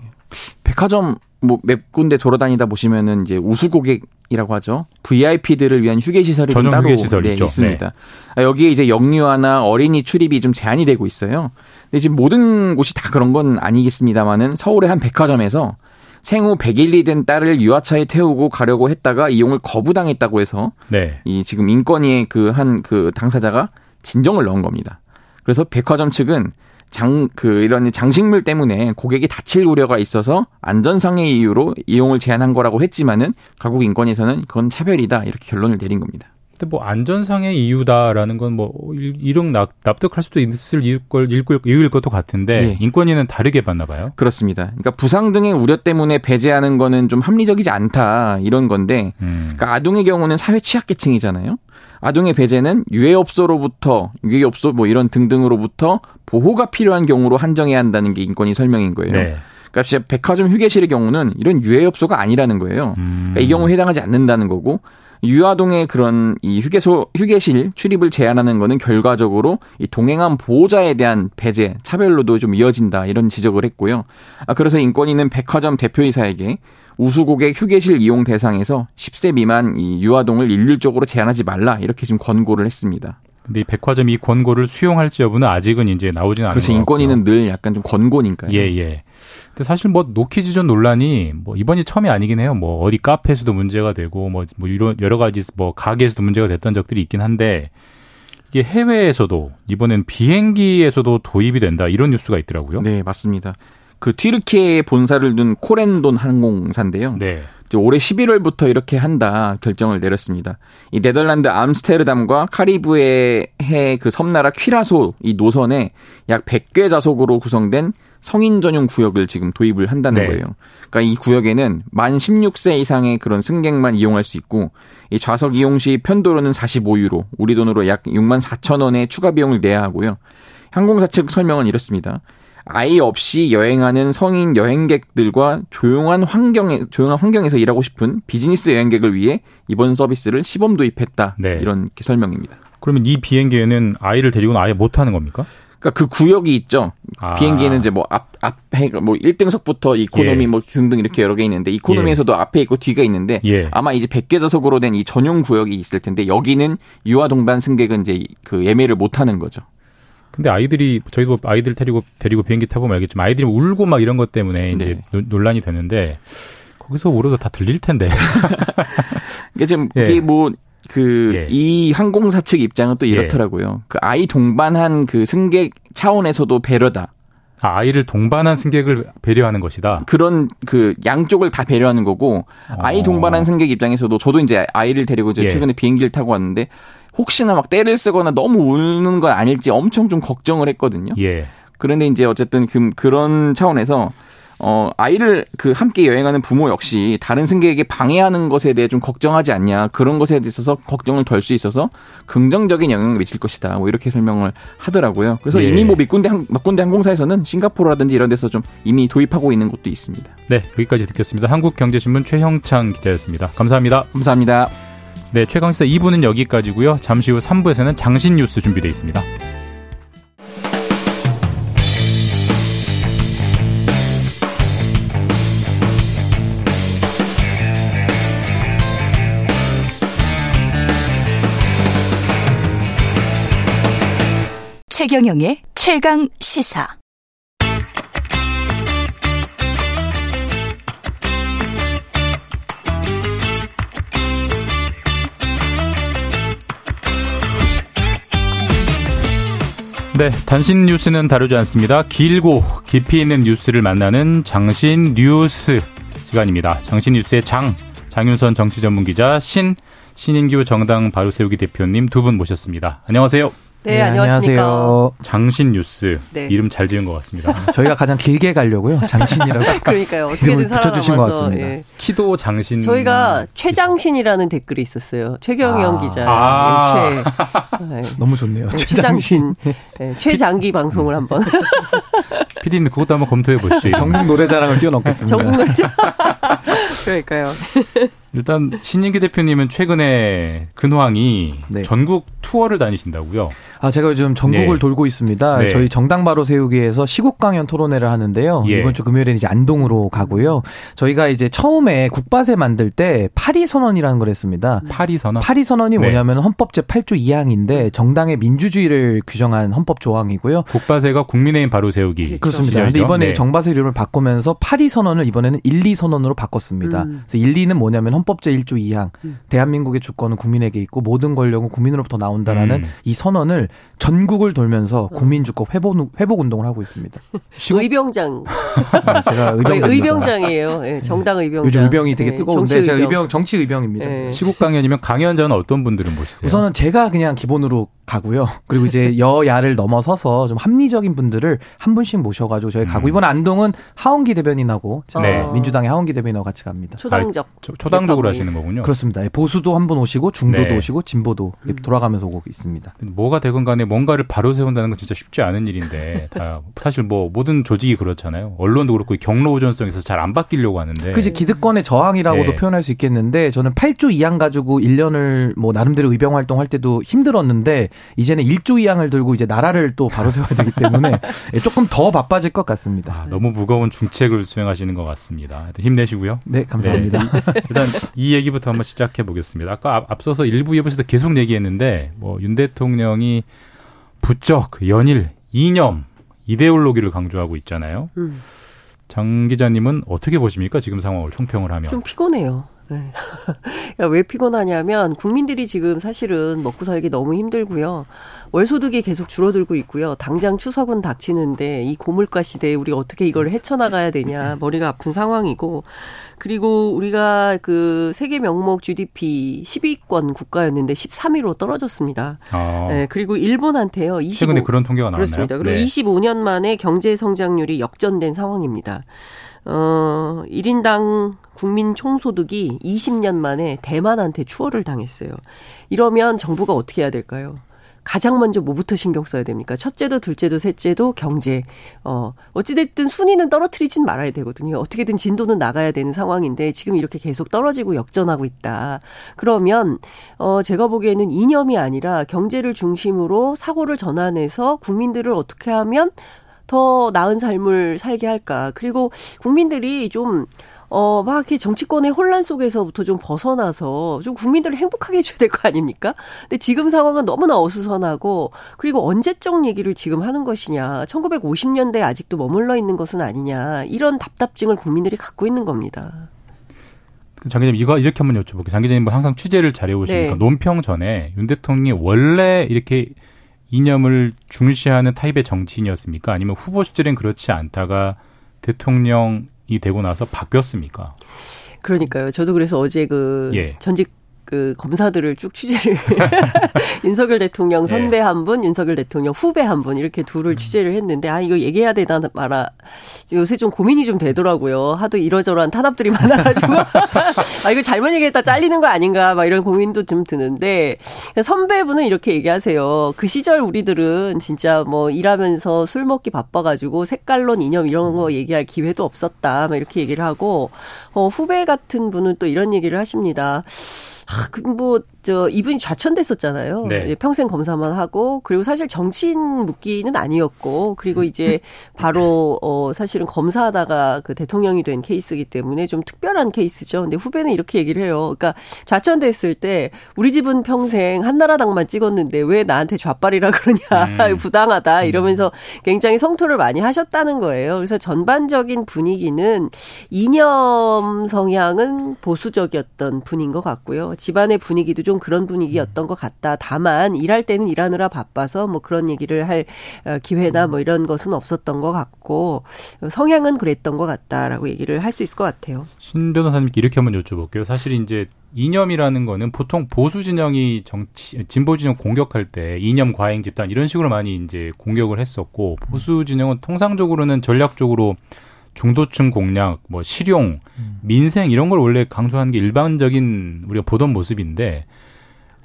백화점 뭐 몇 군데 돌아다니다 보시면은 이제 우수 고객이라고 하죠. VIP들을 위한 휴게 시설이 전용 따로 휴게 시설 네, 있습니다. 네. 아, 여기에 이제 영유아나 어린이 출입이 좀 제한이 되고 있어요. 근데 지금 모든 곳이 다 그런 건 아니겠습니다만은 서울의 한 백화점에서 생후 100일이 된 딸을 유아차에 태우고 가려고 했다가 이용을 거부당했다고 해서 네. 이 지금 인권위의 그 한그 그 당사자가 진정을 넣은 겁니다. 그래서 백화점 측은 장, 그, 이런 장식물 때문에 고객이 다칠 우려가 있어서 안전상의 이유로 이용을 제한한 거라고 했지만은 각국 인권에서는 그건 차별이다 이렇게 결론을 내린 겁니다. 근데 뭐 안전상의 이유다라는 건 뭐 이런 납득할 수도 있을 이유 걸 읽을 이유일 것도 같은데 네. 인권위는 다르게 봤나 봐요. 그렇습니다. 그러니까 부상 등의 우려 때문에 배제하는 거는 좀 합리적이지 않다 이런 건데, 음. 그러니까 아동의 경우는 사회 취약계층이잖아요. 아동의 배제는 유해업소로부터 유해업소 뭐 이런 등등으로부터 보호가 필요한 경우로 한정해야 한다는 게 인권위 설명인 거예요. 네. 그러니까 진짜 백화점 휴게실의 경우는 이런 유해업소가 아니라는 거예요. 음. 그러니까 이 경우에 해당하지 않는다는 거고 유아동의 그런 이 휴게소 휴게실 출입을 제한하는 거는 결과적으로 이 동행한 보호자에 대한 배제 차별로도 좀 이어진다 이런 지적을 했고요. 아 그래서 인권위는 백화점 대표이사에게 우수고객 휴게실 이용 대상에서 10세 미만 이 유아동을 일률적으로 제한하지 말라 이렇게 지금 권고를 했습니다. 근데 이 백화점이 이 권고를 수용할지 여부는 아직은 이제 나오진 않은 그렇죠. 인권위는 늘 약간 좀 권고니까요. 예, 예. 근데 사실 뭐 노키즈전 논란이 뭐 이번이 처음이 아니긴 해요. 뭐 어디 카페에서도 문제가 되고 뭐, 뭐 이런 여러 가지 뭐 가게에서도 문제가 됐던 적들이 있긴 한데 이게 해외에서도 이번엔 비행기에서도 도입이 된다 이런 뉴스가 있더라고요. 네, 맞습니다. 그 튀르키예에 본사를 둔 코렌돈 항공사인데요. 네. 올해 11월부터 이렇게 한다 결정을 내렸습니다. 이 네덜란드 암스테르담과 카리브해 그 섬나라 퀴라소 이 노선에 약 100개 좌석으로 구성된 성인 전용 구역을 지금 도입을 한다는 네. 거예요. 그러니까 이 구역에는 만 16세 이상의 그런 승객만 이용할 수 있고 이 좌석 이용 시 편도로는 45유로, 우리 돈으로 약 6만 4천 원의 추가 비용을 내야 하고요. 항공사 측 설명은 이렇습니다. 아이 없이 여행하는 성인 여행객들과 조용한 환경에 조용한 환경에서 일하고 싶은 비즈니스 여행객을 위해 이번 서비스를 시범 도입했다. 네. 이런 설명입니다. 그러면 이 비행기에는 아이를 데리고는 아예 못 타는 겁니까? 그러니까 그 구역이 있죠. 아. 비행기에는 이제 뭐 앞, 앞에 뭐 1등석부터 이코노미 예. 뭐 등등 이렇게 여러 개 있는데 이코노미에서도 예. 앞에 있고 뒤가 있는데 예. 아마 이제 100개 좌석으로 된 이 전용 구역이 있을 텐데 여기는 유아 동반 승객은 이제 그 예매를 못 하는 거죠. 근데 아이들이 저희도 아이들 데리고 데리고 비행기 타보면 알겠지만 아이들이 울고 막 이런 것 때문에 이제 네. 논란이 되는데 거기서 울어도 다 들릴 텐데. 그러니까 지금 예. 이게 뭐 그이 예. 항공사 측 입장은 또 예. 이렇더라고요. 예. 그 아이 동반한 그 승객 차원에서도 배려다. 아, 아이를 동반한 승객을 배려하는 것이다. 그런 그 양쪽을 다 배려하는 거고 어. 아이 동반한 승객 입장에서도 저도 이제 아이를 데리고 이제 예. 최근에 비행기를 타고 왔는데 혹시나 막 때를 쓰거나 너무 우는 건 아닐지 엄청 좀 걱정을 했거든요. 예. 그런데 이제 어쨌든 그, 그런 차원에서 어, 아이를 그 함께 여행하는 부모 역시 다른 승객에게 방해하는 것에 대해 좀 걱정하지 않냐. 그런 것에 있어서 걱정을 덜 수 있어서 긍정적인 영향을 미칠 것이다. 뭐 이렇게 설명을 하더라고요. 그래서 예. 이미 뭐 밑군대, 항, 군대 항공사에서는 싱가포르라든지 이런 데서 좀 이미 도입하고 있는 곳도 있습니다. 네, 여기까지 듣겠습니다. 한국경제신문 최형창 기자였습니다. 감사합니다. 감사합니다. 네, 최강시사 2부는 여기까지고요. 잠시 후 3부에서는 장신 뉴스 준비되어 있습니다. 최경영의 최강 시사. 네, 단신 뉴스는 다루지 않습니다. 길고 깊이 있는 뉴스를 만나는 장신 뉴스 시간입니다. 장신 뉴스의 장, 장윤선 정치 전문 기자, 신, 신인규 정당 바로세우기 대표님 두 분 모셨습니다. 안녕하세요. 네, 네 안녕하십니까. 안녕하세요. 장신 뉴스. 네. 이름 잘 지은 것 같습니다. 저희가 가장 길게 가려고요. 장신이라고. 그러니까요. 어떻게든 붙여주신 것 같습니다. 예. 키도 장신. 저희가 최장신이라는 댓글이 있었어요. 최경영 아. 기자. 아. 네, 최. 네. 너무 좋네요. 네, 최장신. 네, 최장기 방송을 한번. 피디님 그것도 한번 검토해 보시죠. 전국 노래자랑을 뛰어넘겠습니다. 전국 노래자랑. 그러니까요. 일단 신인기 대표님은 최근에 근황이 네. 전국 투어를 다니신다고요? 아, 제가 요즘 전국을 네. 돌고 있습니다. 네. 저희 정당 바로 세우기에서 시국 강연 토론회를 하는데요. 예. 이번 주 금요일에 이제 안동으로 가고요. 저희가 이제 처음에 국바세 만들 때 파리 선언이라는 걸 했습니다. 파리 선언. 파리 선언이 네. 뭐냐면 헌법 제 8조 2항인데 정당의 민주주의를 규정한 헌법 조항이고요. 국바세가 국민의힘 바로 세우기. 그렇죠. 그렇습니다. 그런데 이번에 네. 정바세 이름을 바꾸면서 파리 선언을 이번에는 1, 2 선언으로 바꿨습니다. 음. 그래서 1, 2는 뭐냐면 헌법 제 1조 2항. 음. 대한민국의 주권은 국민에게 있고 모든 권력은 국민으로부터 나온다라는 음. 이 선언을 전국을 돌면서 어. 국민주권 회복, 회복 운동을 하고 있습니다. 의병장. 네, 제가 의병 의병장이에요. 네, 정당 의병장. 요즘 의병이 되게 네, 뜨거운데 네, 제가 의병 정치 의병입니다. 네. 시국 강연이면 강연자는 어떤 분들은 보시세요? 우선은 제가 그냥 기본으로 가고요. 그리고 이제 여야를 넘어서서 좀 합리적인 분들을 한 분씩 모셔가지고 저희 가고 음. 이번 안동은 하원기 대변인하고 네. 민주당의 하원기 대변인하고 같이 갑니다. 초당적. 아, 초, 초당적으로 하시는 거군요. 그렇습니다. 보수도 한 분 오시고 중도도 네. 오시고 진보도 음. 돌아가면서 오고 있습니다. 뭐가 되건 하건 간에 뭔가를 바로 세운다는 건 진짜 쉽지 않은 일인데 다 사실 뭐 모든 조직이 그렇잖아요. 언론도 그렇고 경로 우전성에서 잘 안 바뀌려고 하는데. 그지 기득권의 저항이라고도 네. 표현할 수 있겠는데 저는 8조 2항 가지고 1년을 뭐 나름대로 의병 활동할 때도 힘들었는데 이제는 1조 2항을 들고 이제 나라를 또 바로 세워야 되기 때문에 조금 더 바빠질 것 같습니다. 아, 너무 무거운 중책을 수행하시는 것 같습니다. 힘내시고요. 네, 감사합니다. 네. 일단 이 얘기부터 한번 시작해 보겠습니다. 아까 앞서서 일부 예보에서도 계속 얘기했는데 뭐 윤 대통령이 부쩍 연일 이념 이데올로기를 강조하고 있잖아요. 음. 장 기자님은 어떻게 보십니까? 지금 상황을 총평을 하면 좀 피곤해요. 네. 왜 피곤하냐면 국민들이 지금 사실은 먹고 살기 너무 힘들고요. 월 소득이 계속 줄어들고 있고요. 당장 추석은 닥치는데 이 고물가 시대에 우리 어떻게 이걸 헤쳐나가야 되냐 머리가 아픈 상황이고 그리고 우리가 그 세계 명목 GDP 10위권 국가였는데 13위로 떨어졌습니다. 아. 네, 그리고 일본한테요. 25, 최근에 그런 통계가 나왔나요? 그렇습니다. 그리고 네. 25년 만에 경제 성장률이 역전된 상황입니다. 어, 1인당 국민 총소득이 20년 만에 대만한테 추월을 당했어요. 이러면 정부가 어떻게 해야 될까요? 가장 먼저 뭐부터 신경 써야 됩니까? 첫째도 둘째도 셋째도 경제. 어, 어찌됐든 순위는 떨어뜨리진 말아야 되거든요. 어떻게든 진도는 나가야 되는 상황인데 지금 이렇게 계속 떨어지고 역전하고 있다. 그러면, 어, 제가 보기에는 이념이 아니라 경제를 중심으로 사고를 전환해서 국민들을 어떻게 하면 더 나은 삶을 살게 할까. 그리고 국민들이 좀, 어, 막 이렇게 정치권의 혼란 속에서부터 좀 벗어나서 좀 국민들을 행복하게 해줘야 될 거 아닙니까? 근데 지금 상황은 너무나 어수선하고 그리고 언제적 얘기를 지금 하는 것이냐. 1950년대 아직도 머물러 있는 것은 아니냐. 이런 답답증을 국민들이 갖고 있는 겁니다. 장 기자님 이거 이렇게 한번 여쭤볼게요. 장 기자님 뭐 항상 취재를 잘해 오시니까 네. 논평 전에 윤 대통령이 원래 이렇게 이념을 중시하는 타입의 정치인이었습니까? 아니면 후보 시절엔 그렇지 않다가 대통령 이 되고 나서 바뀌었습니까? 그러니까요. 저도 그래서 어제 그 예. 전직 그 검사들을 쭉 취재를 윤석열 대통령 선배 네. 한 분, 윤석열 대통령 후배 한 분 이렇게 둘을 음. 취재를 했는데 아 이거 얘기해야 되나 말아 요새 좀 고민이 좀 되더라고요. 하도 이러저러한 탄압들이 많아가지고 아 이거 잘못 얘기했다 잘리는 거 아닌가 막 이런 고민도 좀 드는데 선배분은 이렇게 얘기하세요. 그 시절 우리들은 진짜 뭐 일하면서 술 먹기 바빠가지고 색깔론 이념 이런 거 얘기할 기회도 없었다. 막 이렇게 얘기를 하고 어, 후배 같은 분은 또 이런 얘기를 하십니다. 아, 그 뭐, 저, 이분이 좌천됐었잖아요. 네. 예, 평생 검사만 하고, 그리고 사실 정치인 묵기는 아니었고, 그리고 이제 바로, 어, 사실은 검사하다가 그 대통령이 된 케이스이기 때문에 좀 특별한 케이스죠. 근데 후배는 이렇게 얘기를 해요. 그러니까 좌천됐을 때, 우리 집은 평생 한나라당만 찍었는데 왜 나한테 좌빨이라 그러냐, 음. 부당하다, 이러면서 굉장히 성토를 많이 하셨다는 거예요. 그래서 전반적인 분위기는 이념 성향은 보수적이었던 분인 것 같고요. 집안의 분위기도 좀 그런 분위기였던 것 같다. 다만 일할 때는 일하느라 바빠서 뭐 그런 얘기를 할 어, 기회나 뭐 이런 것은 없었던 것 같고 성향은 그랬던 것 같다라고 얘기를 할 수 있을 것 같아요. 신 변호사님께 이렇게 한번 여쭤볼게요. 사실 이제 이념이라는 거는 보통 보수 진영이 정치 진보 진영 공격할 때 이념 과잉 집단 이런 식으로 많이 이제 공격을 했었고 보수 진영은 통상적으로는 전략적으로 중도층 공략, 뭐 실용, 음. 민생 이런 걸 원래 강조하는 게 일반적인 우리가 보던 모습인데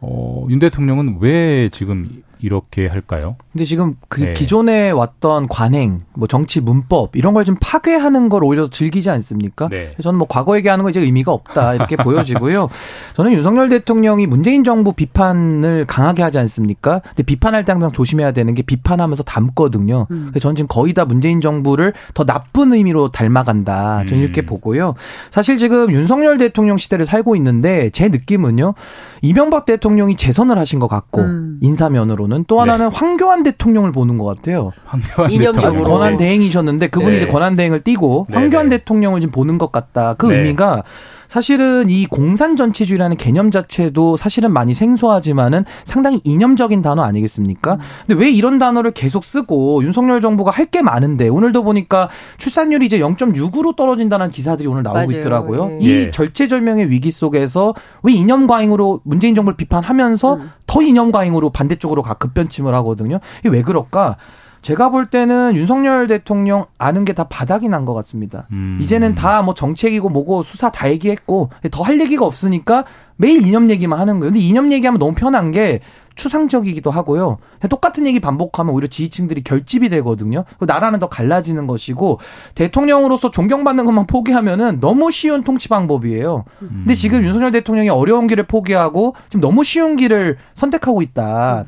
어, 윤 대통령은 왜 지금 이렇게 할까요? 근데 지금 그 네. 기존에 왔던 관행, 뭐 정치 문법 이런 걸 좀 파괴하는 걸 오히려 즐기지 않습니까? 네. 저는 뭐 과거 얘기하는 거 이제 의미가 없다 이렇게 보여지고요. 저는 윤석열 대통령이 문재인 정부 비판을 강하게 하지 않습니까? 근데 비판할 때 항상 조심해야 되는 게 비판하면서 담거든요. 음. 그래서 저는 지금 거의 다 문재인 정부를 더 나쁜 의미로 닮아간다. 저는 이렇게 음. 보고요. 사실 지금 윤석열 대통령 시대를 살고 있는데 제 느낌은요. 이명박 대통령이 재선을 하신 것 같고 음. 인사면으로는 또 하나는 네. 황교안 대통령을 보는 것 같아요. 황교안 이념적으로 권한 대행이셨는데 그분이 네. 이제 권한 대행을 띄고 네, 황교안 네. 대통령을 지금 보는 것 같다. 그 네. 의미가 사실은 이 공산 전체주의라는 개념 자체도 사실은 많이 생소하지만은 상당히 이념적인 단어 아니겠습니까? 음. 근데 왜 이런 단어를 계속 쓰고 윤석열 정부가 할 게 많은데 오늘도 보니까 출산율이 이제 0.6으로 떨어진다는 기사들이 오늘 나오고 맞아요. 있더라고요. 예. 이 예. 절체절명의 위기 속에서 왜 이념 과잉으로 문재인 정부를 비판하면서 음. 더 이념 과잉으로 반대쪽으로 가 급변침을 하거든요. 이게 왜 그럴까? 제가 볼 때는 윤석열 대통령 아는 게 다 바닥이 난 것 같습니다. 음. 이제는 다 뭐 정책이고 뭐고 수사 다 얘기했고 더 할 얘기가 없으니까 매일 이념 얘기만 하는 거예요. 근데 이념 얘기하면 너무 편한 게 추상적이기도 하고요. 똑같은 얘기 반복하면 오히려 지지층들이 결집이 되거든요. 나라는 더 갈라지는 것이고 대통령으로서 존경받는 것만 포기하면은 너무 쉬운 통치 방법이에요. 근데 지금 윤석열 대통령이 어려운 길을 포기하고 지금 너무 쉬운 길을 선택하고 있다.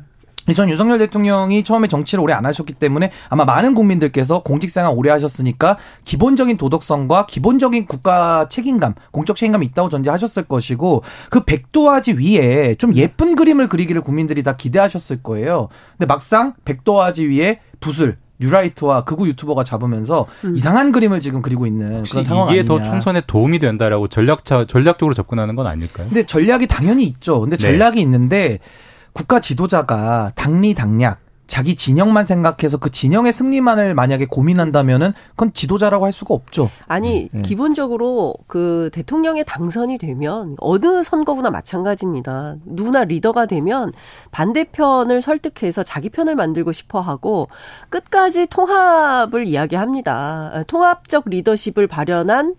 전 윤석열 대통령이 처음에 정치를 오래 안 하셨기 때문에 아마 많은 국민들께서 공직생활 오래 하셨으니까 기본적인 도덕성과 기본적인 국가 책임감, 공적 책임감이 있다고 전제하셨을 것이고 그 백도화지 위에 좀 예쁜 그림을 그리기를 국민들이 다 기대하셨을 거예요. 근데 막상 백도화지 위에 붓을 뉴라이트와 극우 유튜버가 잡으면서 음. 이상한 그림을 지금 그리고 있는 그런 상황 이게 아니냐. 더 총선에 도움이 된다라고 전략차 전략적으로 접근하는 건 아닐까요? 근데 전략이 당연히 있죠. 근데 네. 전략이 네. 있는데 국가 지도자가 당리 당략 자기 진영만 생각해서 그 진영의 승리만을 만약에 고민한다면은 그건 지도자라고 할 수가 없죠. 아니 네. 기본적으로 그 대통령에 당선이 되면 어느 선거구나 마찬가지입니다. 누구나 리더가 되면 반대편을 설득해서 자기 편을 만들고 싶어 하고 끝까지 통합을 이야기합니다. 통합적 리더십을 발현한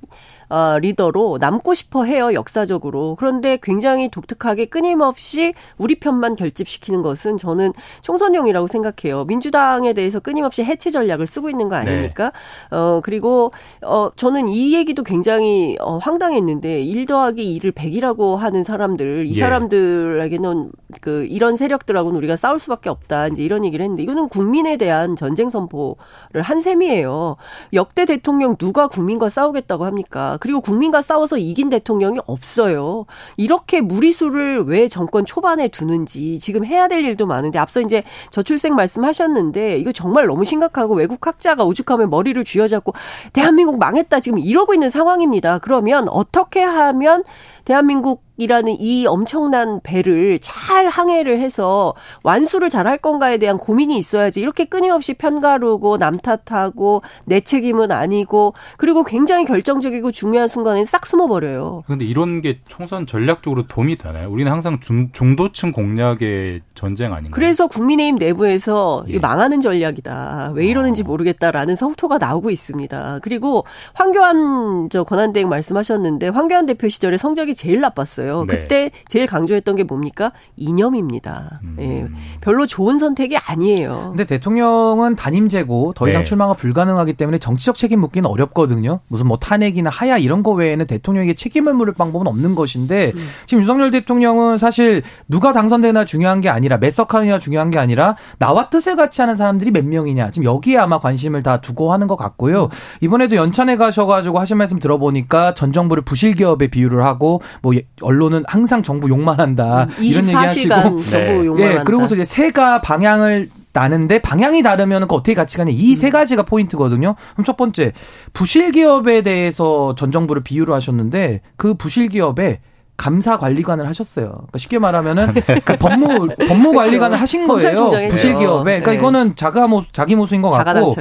어, 리더로 남고 싶어 해요, 역사적으로. 그런데 굉장히 독특하게 끊임없이 우리 편만 결집시키는 것은 저는 총선용이라고 생각해요. 민주당에 대해서 끊임없이 해체 전략을 쓰고 있는 거 아닙니까? 네. 어, 그리고, 어, 저는 이 얘기도 굉장히 어, 황당했는데, 1 더하기 2를 100이라고 하는 사람들, 이 예. 사람들에게는 그, 이런 세력들하고는 우리가 싸울 수밖에 없다. 이제 이런 얘기를 했는데, 이거는 국민에 대한 전쟁 선포를 한 셈이에요. 역대 대통령 누가 국민과 싸우겠다고 합니까? 그리고 국민과 싸워서 이긴 대통령이 없어요. 이렇게 무리수를 왜 정권 초반에 두는지 지금 해야 될 일도 많은데 앞서 이제 저출생 말씀하셨는데 이거 정말 너무 심각하고 외국 학자가 오죽하면 머리를 쥐어잡고 대한민국 망했다 지금 이러고 있는 상황입니다. 그러면 어떻게 하면 대한민국 이라는 이 엄청난 배를 잘 항해를 해서 완수를 잘 할 건가에 대한 고민이 있어야지 이렇게 끊임없이 편가르고 남 탓하고 내 책임은 아니고 그리고 굉장히 결정적이고 중요한 순간에 싹 숨어버려요. 그런데 이런 게 총선 전략적으로 도움이 되나요? 우리는 항상 중, 중도층 공략의 전쟁 아닌가요? 그래서 국민의힘 내부에서 예. 망하는 전략이다. 왜 이러는지 어. 모르겠다라는 성토가 나오고 있습니다. 그리고 황교안 저 권한대행 말씀하셨는데 황교안 대표 시절에 성적이 제일 나빴어요. 네. 그때 제일 강조했던 게 뭡니까? 이념입니다. 음. 예. 별로 좋은 선택이 아니에요. 근데 대통령은 단임제고 더 이상 네. 출마가 불가능하기 때문에 정치적 책임 묻기는 어렵거든요. 무슨 뭐 탄핵이나 하야 이런 거 외에는 대통령에게 책임을 물을 방법은 없는 것인데 음. 지금 윤석열 대통령은 사실 누가 당선되나 중요한 게 아니라 몇 석하느냐 중요한 게 아니라 나와 뜻을 같이 하는 사람들이 몇 명이냐 지금 여기에 아마 관심을 다 두고 하는 것 같고요. 음. 이번에도 연찬에 가셔가지고 하신 말씀 들어보니까 전 정부를 부실 기업에 비유를 하고 뭐 언론 언론은 항상 정부 욕만 한다. 음, 이런 얘기하시고 정부 네. 욕만 예, 한다. 그러고서 이제 세가 방향을 나는데 방향이 다르면 그 어떻게 같이 가냐 이세 음. 가지가 포인트거든요. 그럼 첫 번째 부실 기업에 대해서 전 정부를 비유를 하셨는데 그 부실 기업에 감사 관리관을 하셨어요. 그러니까 쉽게 말하면은 네. 그 법무 법무 관리관을 하신 거예요. 부실 기업에. 그러니까 네. 이거는 자가 모 자기 모습인 것 같고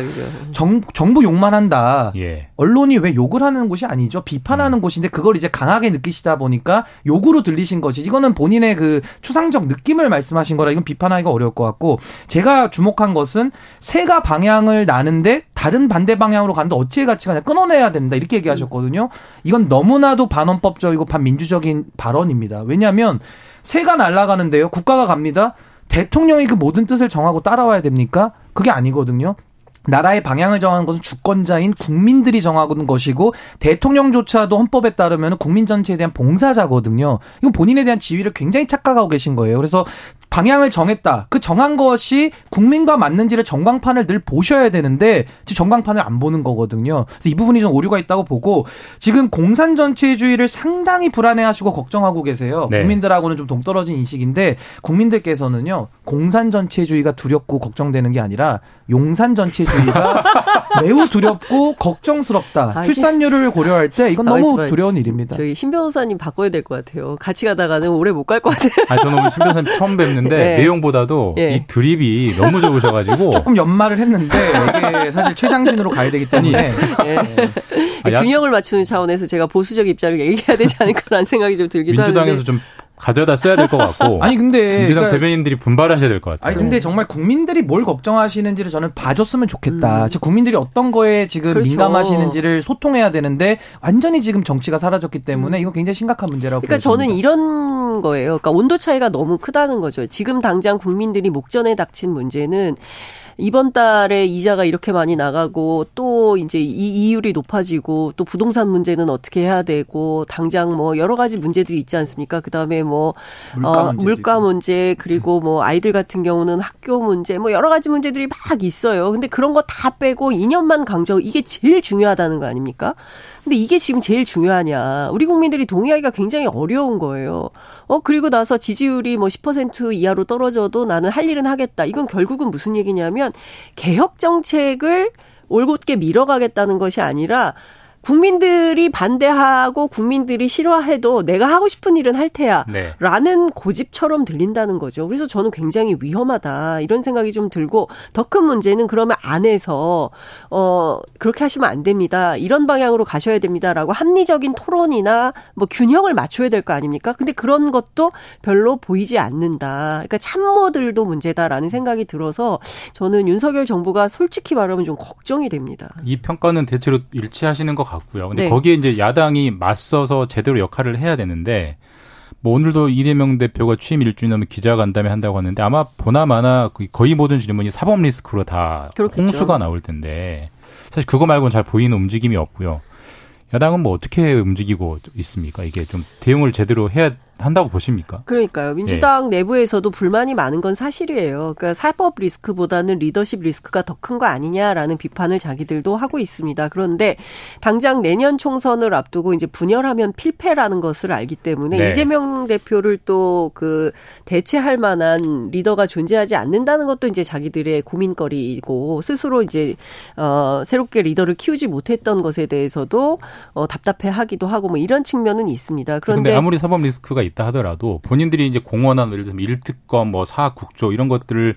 정, 정부 욕만 한다. 예. 언론이 왜 욕을 하는 곳이 아니죠. 비판하는 음. 곳인데 그걸 이제 강하게 느끼시다 보니까 욕으로 들리신 것이 이거는 본인의 그 추상적 느낌을 말씀하신 거라 이건 비판하기가 어려울 것 같고 제가 주목한 것은 세가 방향을 나는데 다른 반대 방향으로 가는데 어찌해 같이 가냐 끊어내야 된다 이렇게 얘기하셨거든요. 이건 너무나도 반헌법적이고 반민주적인 발언입니다. 왜냐하면 새가 날아가는데요. 국가가 갑니다. 대통령이 그 모든 뜻을 정하고 따라와야 됩니까? 그게 아니거든요. 나라의 방향을 정하는 것은 주권자인 국민들이 정하는 것이고 대통령조차도 헌법에 따르면 국민 전체에 대한 봉사자거든요. 이건 본인에 대한 지위를 굉장히 착각하고 계신 거예요. 그래서 방향을 정했다. 그 정한 것이 국민과 맞는지를 전광판을 늘 보셔야 되는데 지금 전광판을 안 보는 거거든요. 그래서 이 부분이 좀 오류가 있다고 보고 지금 공산 전체주의를 상당히 불안해하시고 걱정하고 계세요. 네. 국민들하고는 좀 동떨어진 인식인데 국민들께서는요 공산 전체주의가 두렵고 걱정되는 게 아니라 용산 전체 주의가 매우 두렵고 걱정스럽다. 아, 출산율을 고려할 때 이건 너무 두려운 일입니다. 저희 신 변호사님 바꿔야 될 것 같아요. 같이 가다가는 오래 못 갈 것 같아요. 아, 저는 오늘 신 변호사님 처음 뵙는데 네. 내용보다도 네. 이 드립이 너무 좋으셔가지고 조금 연말을 했는데 이게 사실 최장신으로 가야 되기 때문에 네. 아, 균형을 맞추는 차원에서 제가 보수적 입장을 얘기해야 되지 않을까라는 생각이 좀 들기도 민주당에서 하는데. 좀 가져다 써야 될 것 같고. 아니 근데 민주당 그러니까, 대변인들이 분발하셔야 될 것 같아요. 아니 근데 정말 국민들이 뭘 걱정하시는지를 저는 봐줬으면 좋겠다. 음. 즉 국민들이 어떤 거에 지금 그렇죠. 민감하시는지를 소통해야 되는데 완전히 지금 정치가 사라졌기 때문에 음. 이거 굉장히 심각한 문제라고. 그러니까 보여집니다. 저는 이런 거예요. 그러니까 온도 차이가 너무 크다는 거죠. 지금 당장 국민들이 목전에 닥친 문제는 이번 달에 이자가 이렇게 많이 나가고 또 이제 이 이율이 높아지고 또 부동산 문제는 어떻게 해야 되고 당장 뭐 여러 가지 문제들이 있지 않습니까? 그다음에 뭐 물가, 어, 물가 문제 그리고 뭐 아이들 같은 경우는 학교 문제 뭐 여러 가지 문제들이 막 있어요. 근데 그런 거 다 빼고 2년만 강조 이게 제일 중요하다는 거 아닙니까? 근데 이게 지금 제일 중요하냐. 우리 국민들이 동의하기가 굉장히 어려운 거예요. 어, 그리고 나서 지지율이 뭐 10% 이하로 떨어져도 나는 할 일은 하겠다. 이건 결국은 무슨 얘기냐면 개혁 정책을 올곧게 밀어가겠다는 것이 아니라 국민들이 반대하고 국민들이 싫어해도 내가 하고 싶은 일은 할 테야. 네. 라는 고집처럼 들린다는 거죠. 그래서 저는 굉장히 위험하다. 이런 생각이 좀 들고 더 큰 문제는 그러면 안에서 어 그렇게 하시면 안 됩니다. 이런 방향으로 가셔야 됩니다라고 합리적인 토론이나 뭐 균형을 맞춰야 될 거 아닙니까? 근데 그런 것도 별로 보이지 않는다. 그러니까 참모들도 문제다라는 생각이 들어서 저는 윤석열 정부가 솔직히 말하면 좀 걱정이 됩니다. 이 평가는 대체로 일치하시는 것 같고요. 근데 네. 거기에 이제 야당이 맞서서 제대로 역할을 해야 되는데 뭐 오늘도 이재명 대표가 취임 일주일 넘은 기자간담회 한다고 하는데 아마 보나마나 거의 모든 질문이 사법 리스크로 다 그렇겠죠. 홍수가 나올 텐데 사실 그거 말고는 잘 보이는 움직임이 없고요. 야당은 뭐 어떻게 움직이고 있습니까? 이게 좀 대응을 제대로 해야 한다고 보십니까? 그러니까요. 민주당 네. 내부에서도 불만이 많은 건 사실이에요. 그러니까 사법 리스크보다는 리더십 리스크가 더 큰 거 아니냐라는 비판을 자기들도 하고 있습니다. 그런데 당장 내년 총선을 앞두고 이제 분열하면 필패라는 것을 알기 때문에 네. 이재명 대표를 또 그 대체할 만한 리더가 존재하지 않는다는 것도 이제 자기들의 고민거리이고 스스로 이제 어 새롭게 리더를 키우지 못했던 것에 대해서도 어 답답해하기도 하고 뭐 이런 측면은 있습니다. 그런데 아무리 사법 리스크가 있다 하더라도 본인들이 이제 공헌한 예를 들면 일특검, 뭐 사국조 이런 것들을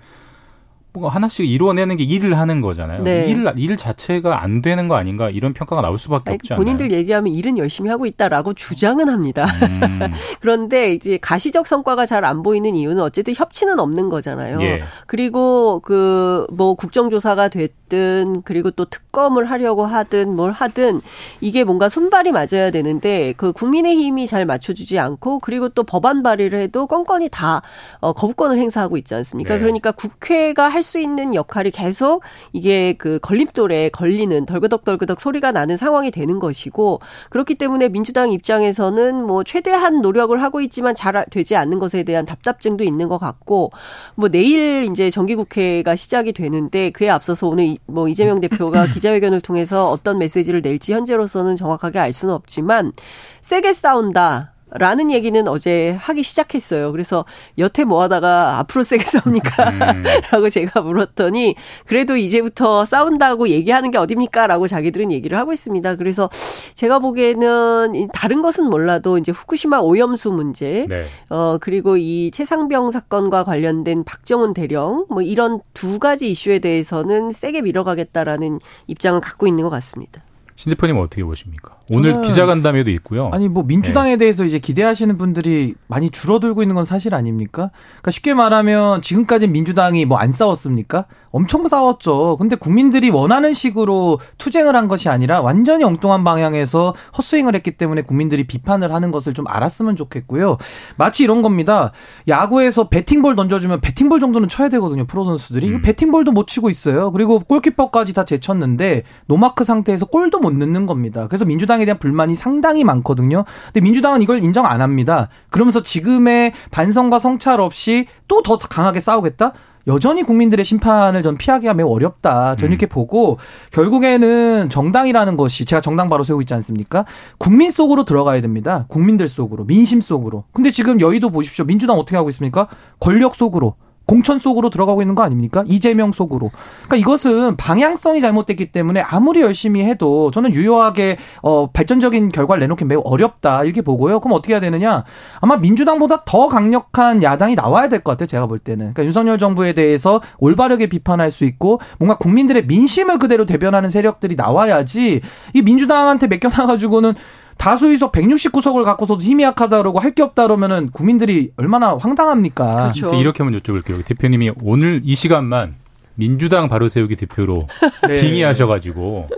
뭔가 하나씩 이루어내는 게 일을 하는 거잖아요. 네. 일, 일 자체가 안 되는 거 아닌가 이런 평가가 나올 수밖에 아니, 없지 않나요? 본인들 얘기하면 일은 열심히 하고 있다라고 주장은 합니다. 음. 그런데 이제 가시적 성과가 잘 안 보이는 이유는 어쨌든 협치는 없는 거잖아요. 예. 그리고 그 뭐 국정조사가 됐 든 그리고 또 특검을 하려고 하든 뭘 하든 이게 뭔가 손발이 맞아야 되는데 그 국민의힘이 잘 맞춰주지 않고 그리고 또 법안 발의를 해도 건건이 다 어, 거부권을 행사하고 있지 않습니까? 네. 그러니까 국회가 할 할수 있는 역할이 계속 이게 그 걸림돌에 걸리는 덜그덕덜그덕 소리가 나는 상황이 되는 것이고 그렇기 때문에 민주당 입장에서는 뭐 최대한 노력을 하고 있지만 잘 되지 않는 것에 대한 답답증도 있는 것 같고 뭐 내일 이제 정기국회가 시작이 되는데 그에 앞서서 오늘 뭐 이재명 대표가 기자회견을 통해서 어떤 메시지를 낼지 현재로서는 정확하게 알 수는 없지만 세게 싸운다. 라는 얘기는 어제 하기 시작했어요. 그래서 여태 뭐 하다가 앞으로 세게 싸웁니까? 음. 라고 제가 물었더니 그래도 이제부터 싸운다고 얘기하는 게 어딥니까? 라고 자기들은 얘기를 하고 있습니다. 그래서 제가 보기에는 다른 것은 몰라도 이제 후쿠시마 오염수 문제, 네. 어, 그리고 이 최상병 사건과 관련된 박정훈 대령 뭐 이런 두 가지 이슈에 대해서는 세게 밀어가겠다라는 입장을 갖고 있는 것 같습니다. 신 대표님은 어떻게 보십니까? 오늘 기자간담회도 있고요. 아니 뭐 민주당에 네. 대해서 이제 기대하시는 분들이 많이 줄어들고 있는 건 사실 아닙니까? 그러니까 쉽게 말하면 지금까지 민주당이 뭐 안 싸웠습니까? 엄청 싸웠죠. 근데 국민들이 원하는 식으로 투쟁을 한 것이 아니라 완전히 엉뚱한 방향에서 헛스윙을 했기 때문에 국민들이 비판을 하는 것을 좀 알았으면 좋겠고요. 마치 이런 겁니다. 야구에서 배팅볼 던져주면 배팅볼 정도는 쳐야 되거든요. 프로 선수들이 음. 배팅볼도 못 치고 있어요. 그리고 골키퍼까지 다 제쳤는데 노마크 상태에서 골도 못 넣는 겁니다. 그래서 민주당 에 대한 불만이 상당히 많거든요. 근데 민주당은 이걸 인정 안 합니다. 그러면서 지금의 반성과 성찰 없이 또 더 강하게 싸우겠다? 여전히 국민들의 심판을 전 피하기가 매우 어렵다. 저는 음. 이렇게 보고 결국에는 정당이라는 것이 제가 정당 바로 세우고 있지 않습니까? 국민 속으로 들어가야 됩니다. 국민들 속으로, 민심 속으로. 근데 지금 여의도 보십시오. 민주당 어떻게 하고 있습니까? 권력 속으로. 공천 속으로 들어가고 있는 거 아닙니까? 이재명 속으로. 그러니까 이것은 방향성이 잘못됐기 때문에 아무리 열심히 해도 저는 유효하게 어 발전적인 결과를 내놓기 매우 어렵다 이렇게 보고요. 그럼 어떻게 해야 되느냐? 아마 민주당보다 더 강력한 야당이 나와야 될 것 같아요. 제가 볼 때는. 그러니까 윤석열 정부에 대해서 올바르게 비판할 수 있고 뭔가 국민들의 민심을 그대로 대변하는 세력들이 나와야지 이 민주당한테 맡겨놔 가지고는 다수의석 169석을 갖고서도 힘이 약하다 그러고 할 게 없다 그러면은 국민들이 얼마나 황당합니까? 그렇죠. 이렇게 한번 여쭤볼게요. 대표님이 오늘 이 시간만 민주당 바로 세우기 대표로 네. 빙의하셔가지고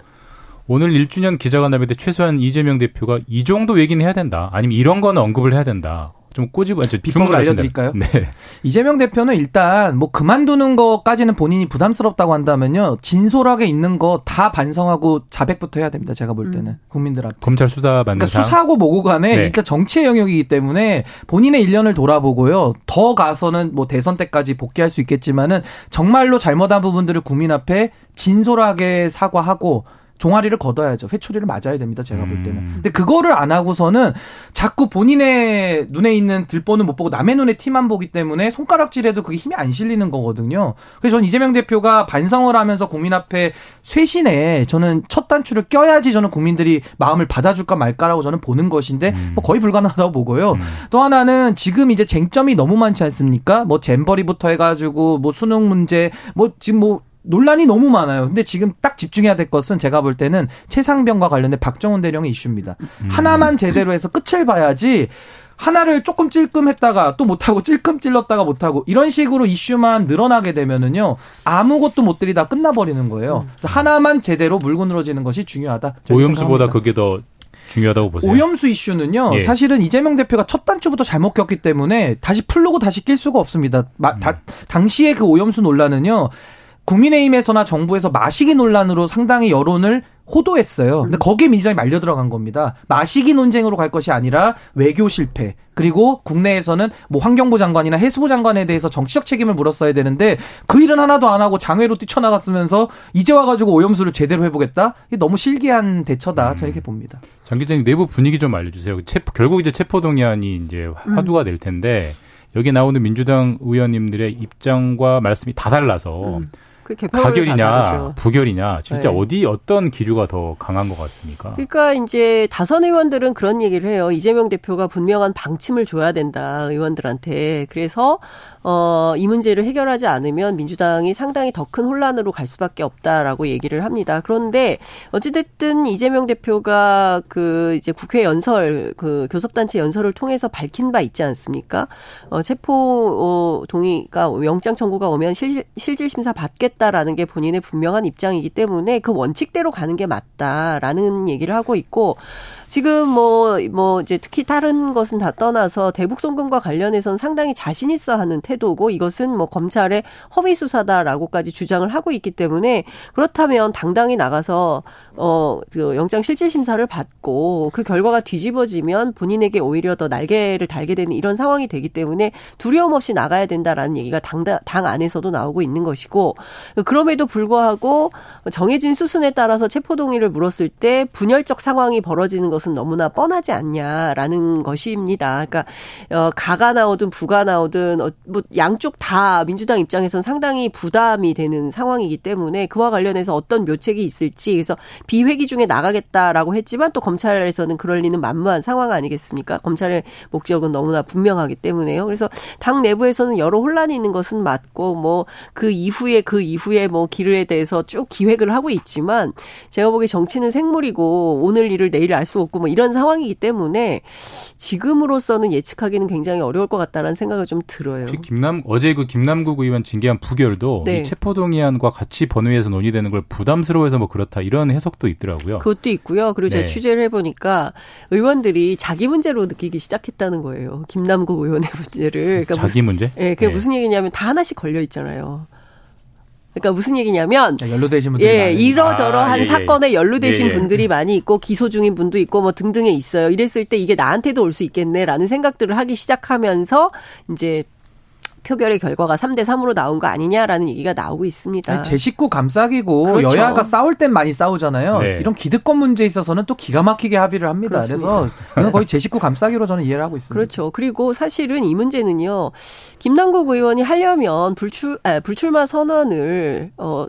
오늘 1주년 기자간담회 때 최소한 이재명 대표가 이 정도 얘기는 해야 된다. 아니면 이런 거는 언급을 해야 된다. 좀 꼬집어 비법을 알려드릴까요? 네. 이재명 대표는 일단 뭐 그만두는 것까지는 본인이 부담스럽다고 한다면요 진솔하게 있는 거 다 반성하고 자백부터 해야 됩니다. 제가 볼 때는 음. 국민들 앞에 검찰 수사 받는 그러니까 수사하고 뭐고 간에 네. 일단 정치의 영역이기 때문에 본인의 일년을 돌아보고요 더 가서는 뭐 대선 때까지 복귀할 수 있겠지만은 정말로 잘못한 부분들을 국민 앞에 진솔하게 사과하고 종아리를 걷어야죠. 회초리를 맞아야 됩니다. 제가 볼 때는. 음. 근데 그거를 안 하고서는 자꾸 본인의 눈에 있는 들보는 못 보고 남의 눈에 티만 보기 때문에 손가락질해도 그게 힘이 안 실리는 거거든요. 그래서 저는 이재명 대표가 반성을 하면서 국민 앞에 쇄신에 저는 첫 단추를 껴야지 저는 국민들이 마음을 받아줄까 말까라고 저는 보는 것인데 음. 뭐 거의 불가능하다고 보고요. 음. 또 하나는 지금 이제 쟁점이 너무 많지 않습니까? 뭐 잼버리부터 해가지고 뭐 수능 문제 뭐 지금 뭐 논란이 너무 많아요. 근데 지금 딱 집중해야 될 것은 제가 볼 때는 최상병과 관련된 박정훈 대령의 이슈입니다. 음. 하나만 제대로 해서 끝을 봐야지 하나를 조금 찔끔했다가 또 못하고 찔끔 찔렀다가 못하고 이런 식으로 이슈만 늘어나게 되면은요 아무것도 못 들이다 끝나버리는 거예요. 그래서 하나만 제대로 물고 늘어지는 것이 중요하다. 오염수보다 그게 더 중요하다고 보세요. 오염수 이슈는요. 예. 사실은 이재명 대표가 첫 단추부터 잘못 꼈기 때문에 다시 풀르고 다시 낄 수가 없습니다. 마, 다, 당시에 그 오염수 논란은요. 국민의힘에서나 정부에서 마시기 논란으로 상당히 여론을 호도했어요. 근데 거기에 민주당이 말려 들어간 겁니다. 마시기 논쟁으로 갈 것이 아니라 외교 실패. 그리고 국내에서는 뭐 환경부 장관이나 해수부 장관에 대해서 정치적 책임을 물었어야 되는데 그 일은 하나도 안 하고 장외로 뛰쳐나갔으면서 이제 와가지고 오염수를 제대로 해보겠다? 이게 너무 실기한 대처다. 저는 이렇게 봅니다. 장 기자님 내부 분위기 좀 알려주세요. 체포, 결국 이제 체포동의안이 이제 화두가 될 텐데 여기 나오는 민주당 의원님들의 입장과 말씀이 다 달라서 음. 그 가결이냐 부결이냐 진짜 네. 어디 어떤 기류가 더 강한 것 같습니까? 그러니까 이제 다선 의원들은 그런 얘기를 해요. 이재명 대표가 분명한 방침을 줘야 된다 의원들한테. 그래서 어, 이 문제를 해결하지 않으면 민주당이 상당히 더 큰 혼란으로 갈 수밖에 없다라고 얘기를 합니다. 그런데 어찌됐든 이재명 대표가 그 이제 국회 연설, 그 교섭단체 연설을 통해서 밝힌 바 있지 않습니까? 어, 체포 어, 동의가 영장 청구가 오면 실, 실질 심사 받겠 다라는 게 본인의 분명한 입장이기 때문에 그 원칙대로 가는 게 맞다라는 얘기를 하고 있고 지금 뭐, 뭐, 이제 특히 다른 것은 다 떠나서 대북 송금과 관련해서는 상당히 자신 있어 하는 태도고 이것은 뭐 검찰의 허위 수사다라고까지 주장을 하고 있기 때문에 그렇다면 당당히 나가서 어, 그 영장 실질 심사를 받고 그 결과가 뒤집어지면 본인에게 오히려 더 날개를 달게 되는 이런 상황이 되기 때문에 두려움 없이 나가야 된다라는 얘기가 당, 당 안에서도 나오고 있는 것이고 그럼에도 불구하고 정해진 수순에 따라서 체포동의를 물었을 때 분열적 상황이 벌어지는 것은 것은 너무나 뻔하지 않냐라는 것입니다. 그러니까 어, 가가 나오든 부가 나오든 어, 뭐 양쪽 다 민주당 입장에서는 상당히 부담이 되는 상황이기 때문에 그와 관련해서 어떤 묘책이 있을지 그래서 비회기 중에 나가겠다라고 했지만 또 검찰에서는 그럴 리는 만무한 상황 아니겠습니까? 검찰의 목적은 너무나 분명하기 때문에요. 그래서 당 내부에서는 여러 혼란이 있는 것은 맞고 뭐 그 이후에 그 이후에 뭐 길에 대해서 쭉 기획을 하고 있지만 제가 보기에 정치는 생물이고 오늘 일을 내일 알 수 없고 없고 뭐 이런 상황이기 때문에 지금으로서는 예측하기는 굉장히 어려울 것 같다라는 생각을 좀 들어요. 김남 어제 그 김남국 의원 징계한 부결도 네. 이 체포동의안과 같이 번외해서 논의되는 걸 부담스러워해서 뭐 그렇다 이런 해석도 있더라고요. 그것도 있고요. 그리고 제가 네. 취재를 해보니까 의원들이 자기 문제로 느끼기 시작했다는 거예요. 김남국 의원의 문제를. 그러니까 자기 무슨, 문제? 네, 그게 네. 무슨 얘기냐면 다 하나씩 걸려 있잖아요. 그러니까 무슨 얘기냐면 연루되신 분들이 예, 이러저러한 아, 예, 예. 사건에 연루되신 예, 예. 분들이 많이 있고 기소 중인 분도 있고 뭐 등등에 있어요. 이랬을 때 이게 나한테도 올 수 있겠네라는 생각들을 하기 시작하면서 이제 표결의 결과가 3대 3으로 나온 거 아니냐라는 얘기가 나오고 있습니다. 제 식구 감싸기고 그렇죠. 여야가 싸울 땐 많이 싸우잖아요. 네. 이런 기득권 문제에 있어서는 또 기가 막히게 합의를 합니다. 그렇습니다. 그래서 이건 거의 제 식구 감싸기로 저는 이해를 하고 있습니다. 그렇죠. 그리고 사실은 이 문제는요. 김남국 의원이 하려면 불출 아, 불출마 선언을 어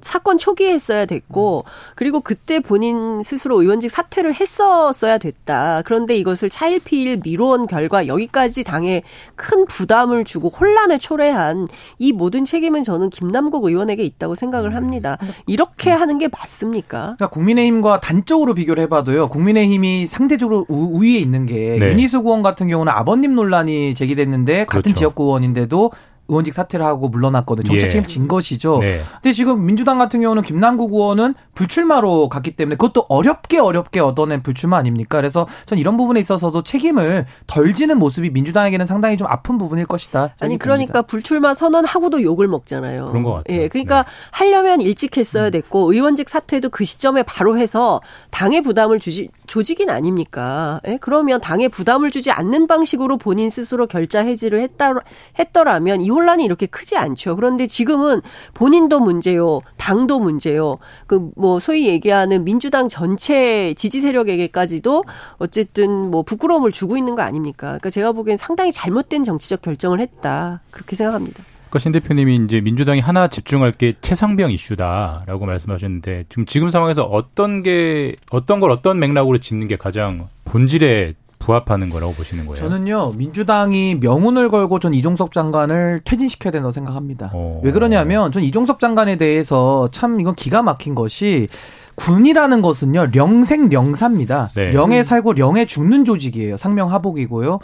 사건 초기에 했어야 됐고 그리고 그때 본인 스스로 의원직 사퇴를 했었어야 됐다. 그런데 이것을 차일피일 미뤄온 결과 여기까지 당에 큰 부담을 주고 혼란을 초래한 이 모든 책임은 저는 김남국 의원에게 있다고 생각을 합니다. 이렇게 하는 게 맞습니까? 그러니까 국민의힘과 단적으로 비교를 해봐도요. 국민의힘이 상대적으로 우, 위에 있는 게 네. 윤희수 의원 같은 경우는 아버님 논란이 제기됐는데 같은 그렇죠. 지역구 의원인데도 의원직 사퇴를 하고 물러났거든요. 정책 예. 책임 진 것이죠. 네. 근데 지금 민주당 같은 경우는 김남국 의원은 불출마로 갔기 때문에 그것도 어렵게 어렵게 얻어낸 불출마 아닙니까? 그래서 전 이런 부분에 있어서도 책임을 덜 지는 모습이 민주당에게는 상당히 좀 아픈 부분일 것이다. 아니 그러니까 봅니다. 불출마 선언하고도 욕을 먹잖아요. 그런 것 같아요. 예, 그러니까 네. 하려면 일찍 했어야 음. 됐고 의원직 사퇴도 그 시점에 바로 해서 당의 부담을 주지 조직인 아닙니까? 예? 그러면 당의 부담을 주지 않는 방식으로 본인 스스로 결자 해지를 했다 했더라면 이 혼란이 이렇게 크지 않죠. 그런데 지금은 본인도 문제요, 당도 문제요. 그 뭐 소위 얘기하는 민주당 전체 지지 세력에게까지도 어쨌든 뭐 부끄러움을 주고 있는 거 아닙니까? 그러니까 제가 보기엔 상당히 잘못된 정치적 결정을 했다 그렇게 생각합니다. 그러니까 신 대표님이 이제 민주당이 하나 집중할 게 최상병 이슈다라고 말씀하셨는데 지금 지금 상황에서 어떤 게 어떤 걸 어떤 맥락으로 짓는 게 가장 본질에 부합하는 거라고 보시는 거예요? 저는요 민주당이 명운을 걸고 전 이종석 장관을 퇴진시켜야 된다고 생각합니다. 어. 왜 그러냐면 전 이종석 장관에 대해서 참 이건 기가 막힌 것이 군이라는 것은요 령생령사입니다. 네. 령에 살고 령에 죽는 조직이에요. 상명하복이고요.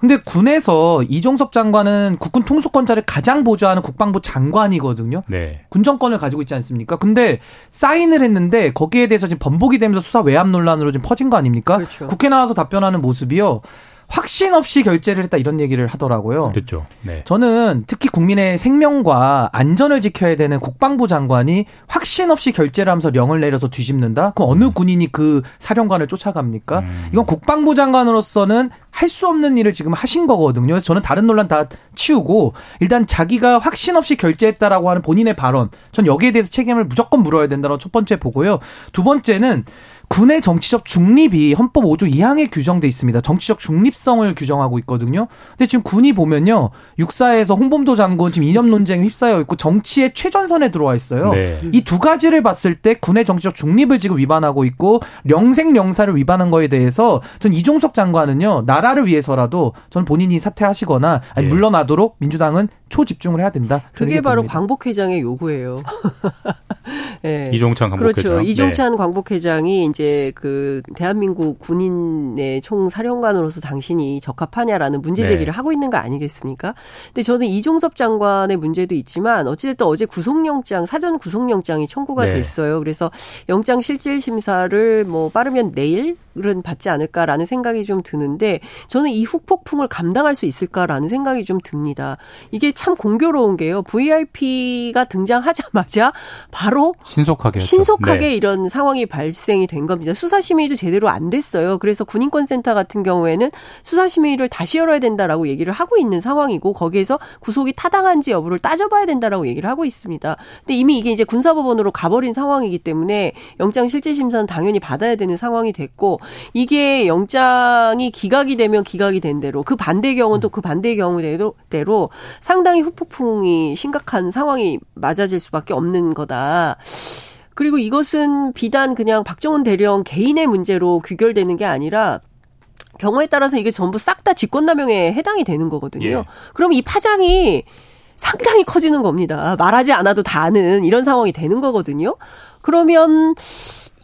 근데 군에서 이종섭 장관은 국군 통수권자를 가장 보좌하는 국방부 장관이거든요. 네. 군정권을 가지고 있지 않습니까? 근데 사인을 했는데 거기에 대해서 지금 번복이 되면서 수사 외압 논란으로 지금 퍼진 거 아닙니까? 그렇죠. 국회 나와서 답변하는 모습이요. 확신 없이 결재를 했다 이런 얘기를 하더라고요. 그렇죠. 네. 저는 특히 국민의 생명과 안전을 지켜야 되는 국방부 장관이 확신 없이 결재를 하면서 령을 내려서 뒤집는다? 그럼 어느 음. 군인이 그 사령관을 쫓아갑니까? 음. 이건 국방부 장관으로서는 할 수 없는 일을 지금 하신 거거든요. 그래서 저는 다른 논란 다 치우고 일단 자기가 확신 없이 결재했다라고 하는 본인의 발언, 전 여기에 대해서 책임을 무조건 물어야 된다는 첫 번째 보고요. 두 번째는 군의 정치적 중립이 헌법 5조 2항에 규정돼 있습니다. 정치적 중립성을 규정하고 있거든요. 근데 지금 군이 보면요. 육사에서 홍범도 장군 지금 이념 논쟁에 휩싸여 있고 정치의 최전선에 들어와 있어요. 네. 이두 가지를 봤을 때 군의 정치적 중립을 지금 위반하고 있고 령생령사를 위반한 거에 대해서 전 이종석 장관은요. 나라를 위해서라도 전 본인이 사퇴하시거나 아니 네. 물러나도록 민주당은 초집중을 해야 된다. 그게 바로 봅니다. 광복회장의 요구예요. 네. 이종찬 광복회장. 그렇죠. 이종찬 네. 광복회장이 이제 그 대한민국 군인의 총사령관으로서 당신이 적합하냐라는 문제 네. 제기를 네. 하고 있는 거 아니겠습니까? 근데 저는 이종섭 장관의 문제도 있지만 어찌됐든 어제 구속영장 사전 구속영장이 청구가 네. 됐어요. 그래서 영장 실질 심사를 뭐 빠르면 내일 은 받지 않을까라는 생각이 좀 드는데 저는 이 후폭풍을 감당할 수 있을까라는 생각이 좀 듭니다. 이게 참 공교로운 게요. VIP가 등장하자마자 바로 신속하게 신속하게 네. 이런 상황이 발생이 된 겁니다. 수사 심의도 제대로 안 됐어요. 그래서 군인권센터 같은 경우에는 수사 심의를 다시 열어야 된다라고 얘기를 하고 있는 상황이고 거기에서 구속이 타당한지 여부를 따져봐야 된다라고 얘기를 하고 있습니다. 근데 이미 이게 이제 군사법원으로 가버린 상황이기 때문에 영장 실질 심사는 당연히 받아야 되는 상황이 됐고 이게 영장이 기각이 되면 기각이 된 대로 그 반대 경우는 또 그 반대의 경우대로 대로 상당히 후폭풍이 심각한 상황이 맞아질 수밖에 없는 거다. 그리고 이것은 비단 그냥 박정훈 대령 개인의 문제로 귀결되는 게 아니라 경우에 따라서 이게 전부 싹 다 직권남용에 해당이 되는 거거든요. 예. 그럼 이 파장이 상당히 커지는 겁니다. 말하지 않아도 다 아는 이런 상황이 되는 거거든요. 그러면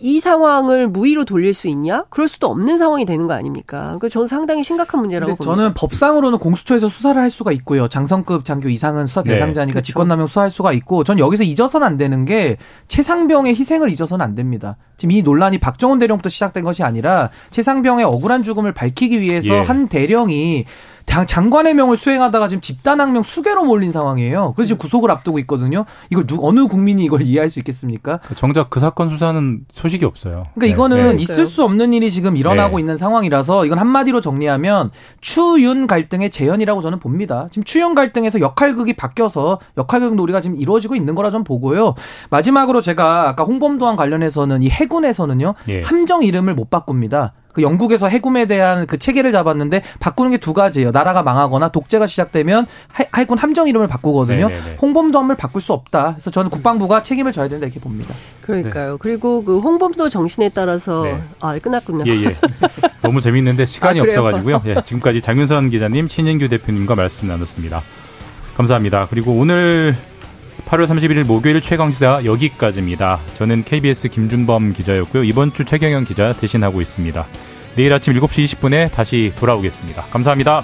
이 상황을 무위로 돌릴 수 있냐? 그럴 수도 없는 상황이 되는 거 아닙니까? 그 저는 상당히 심각한 문제라고 봅니다. 저는 법상으로는 공수처에서 수사를 할 수가 있고요. 장성급 장교 이상은 수사 네, 대상자니까 네, 그렇죠. 직권남용 수사할 수가 있고 전 여기서 잊어서는 안 되는 게 최상병의 희생을 잊어서는 안 됩니다. 지금 이 논란이 박정훈 대령부터 시작된 것이 아니라 최상병의 억울한 죽음을 밝히기 위해서 예. 한 대령이 장관의 명을 수행하다가 지금 집단항명 수개로 몰린 상황이에요. 그래서 지금 구속을 앞두고 있거든요. 이걸 누, 어느 국민이 이걸 이해할 수 있겠습니까? 정작 그 사건 수사는 소식이 없어요. 그러니까 네. 이거는 네. 있을 수 없는 일이 지금 일어나고 네. 있는 상황이라서 이건 한마디로 정리하면 추윤 갈등의 재현이라고 저는 봅니다. 지금 추윤 갈등에서 역할극이 바뀌어서 역할극 놀이가 지금 이루어지고 있는 거라 좀 보고요. 마지막으로 제가 아까 홍범도안 관련해서는 이 해군에서는요 예. 함정 이름을 못 바꿉니다. 그 영국에서 해군에 대한 그 체계를 잡았는데 바꾸는 게 두 가지예요. 나라가 망하거나 독재가 시작되면 해 군 함정 이름을 바꾸거든요. 네네네. 홍범도함을 바꿀 수 없다. 그래서 저는 국방부가 책임을 져야 된다 이렇게 봅니다. 그러니까요. 네. 그리고 그 홍범도 정신에 따라서 네. 아 끝났군요. 예, 예. 너무 재밌는데 시간이 아, 없어가지고요. 예, 지금까지 장윤선 기자님, 신인규 대표님과 말씀 나눴습니다. 감사합니다. 그리고 오늘 8월 31일 목요일 최강시사 여기까지입니다. 저는 KBS 김준범 기자였고요. 이번 주 최경영 기자 대신하고 있습니다. 내일 아침 7시 20분에 다시 돌아오겠습니다. 감사합니다.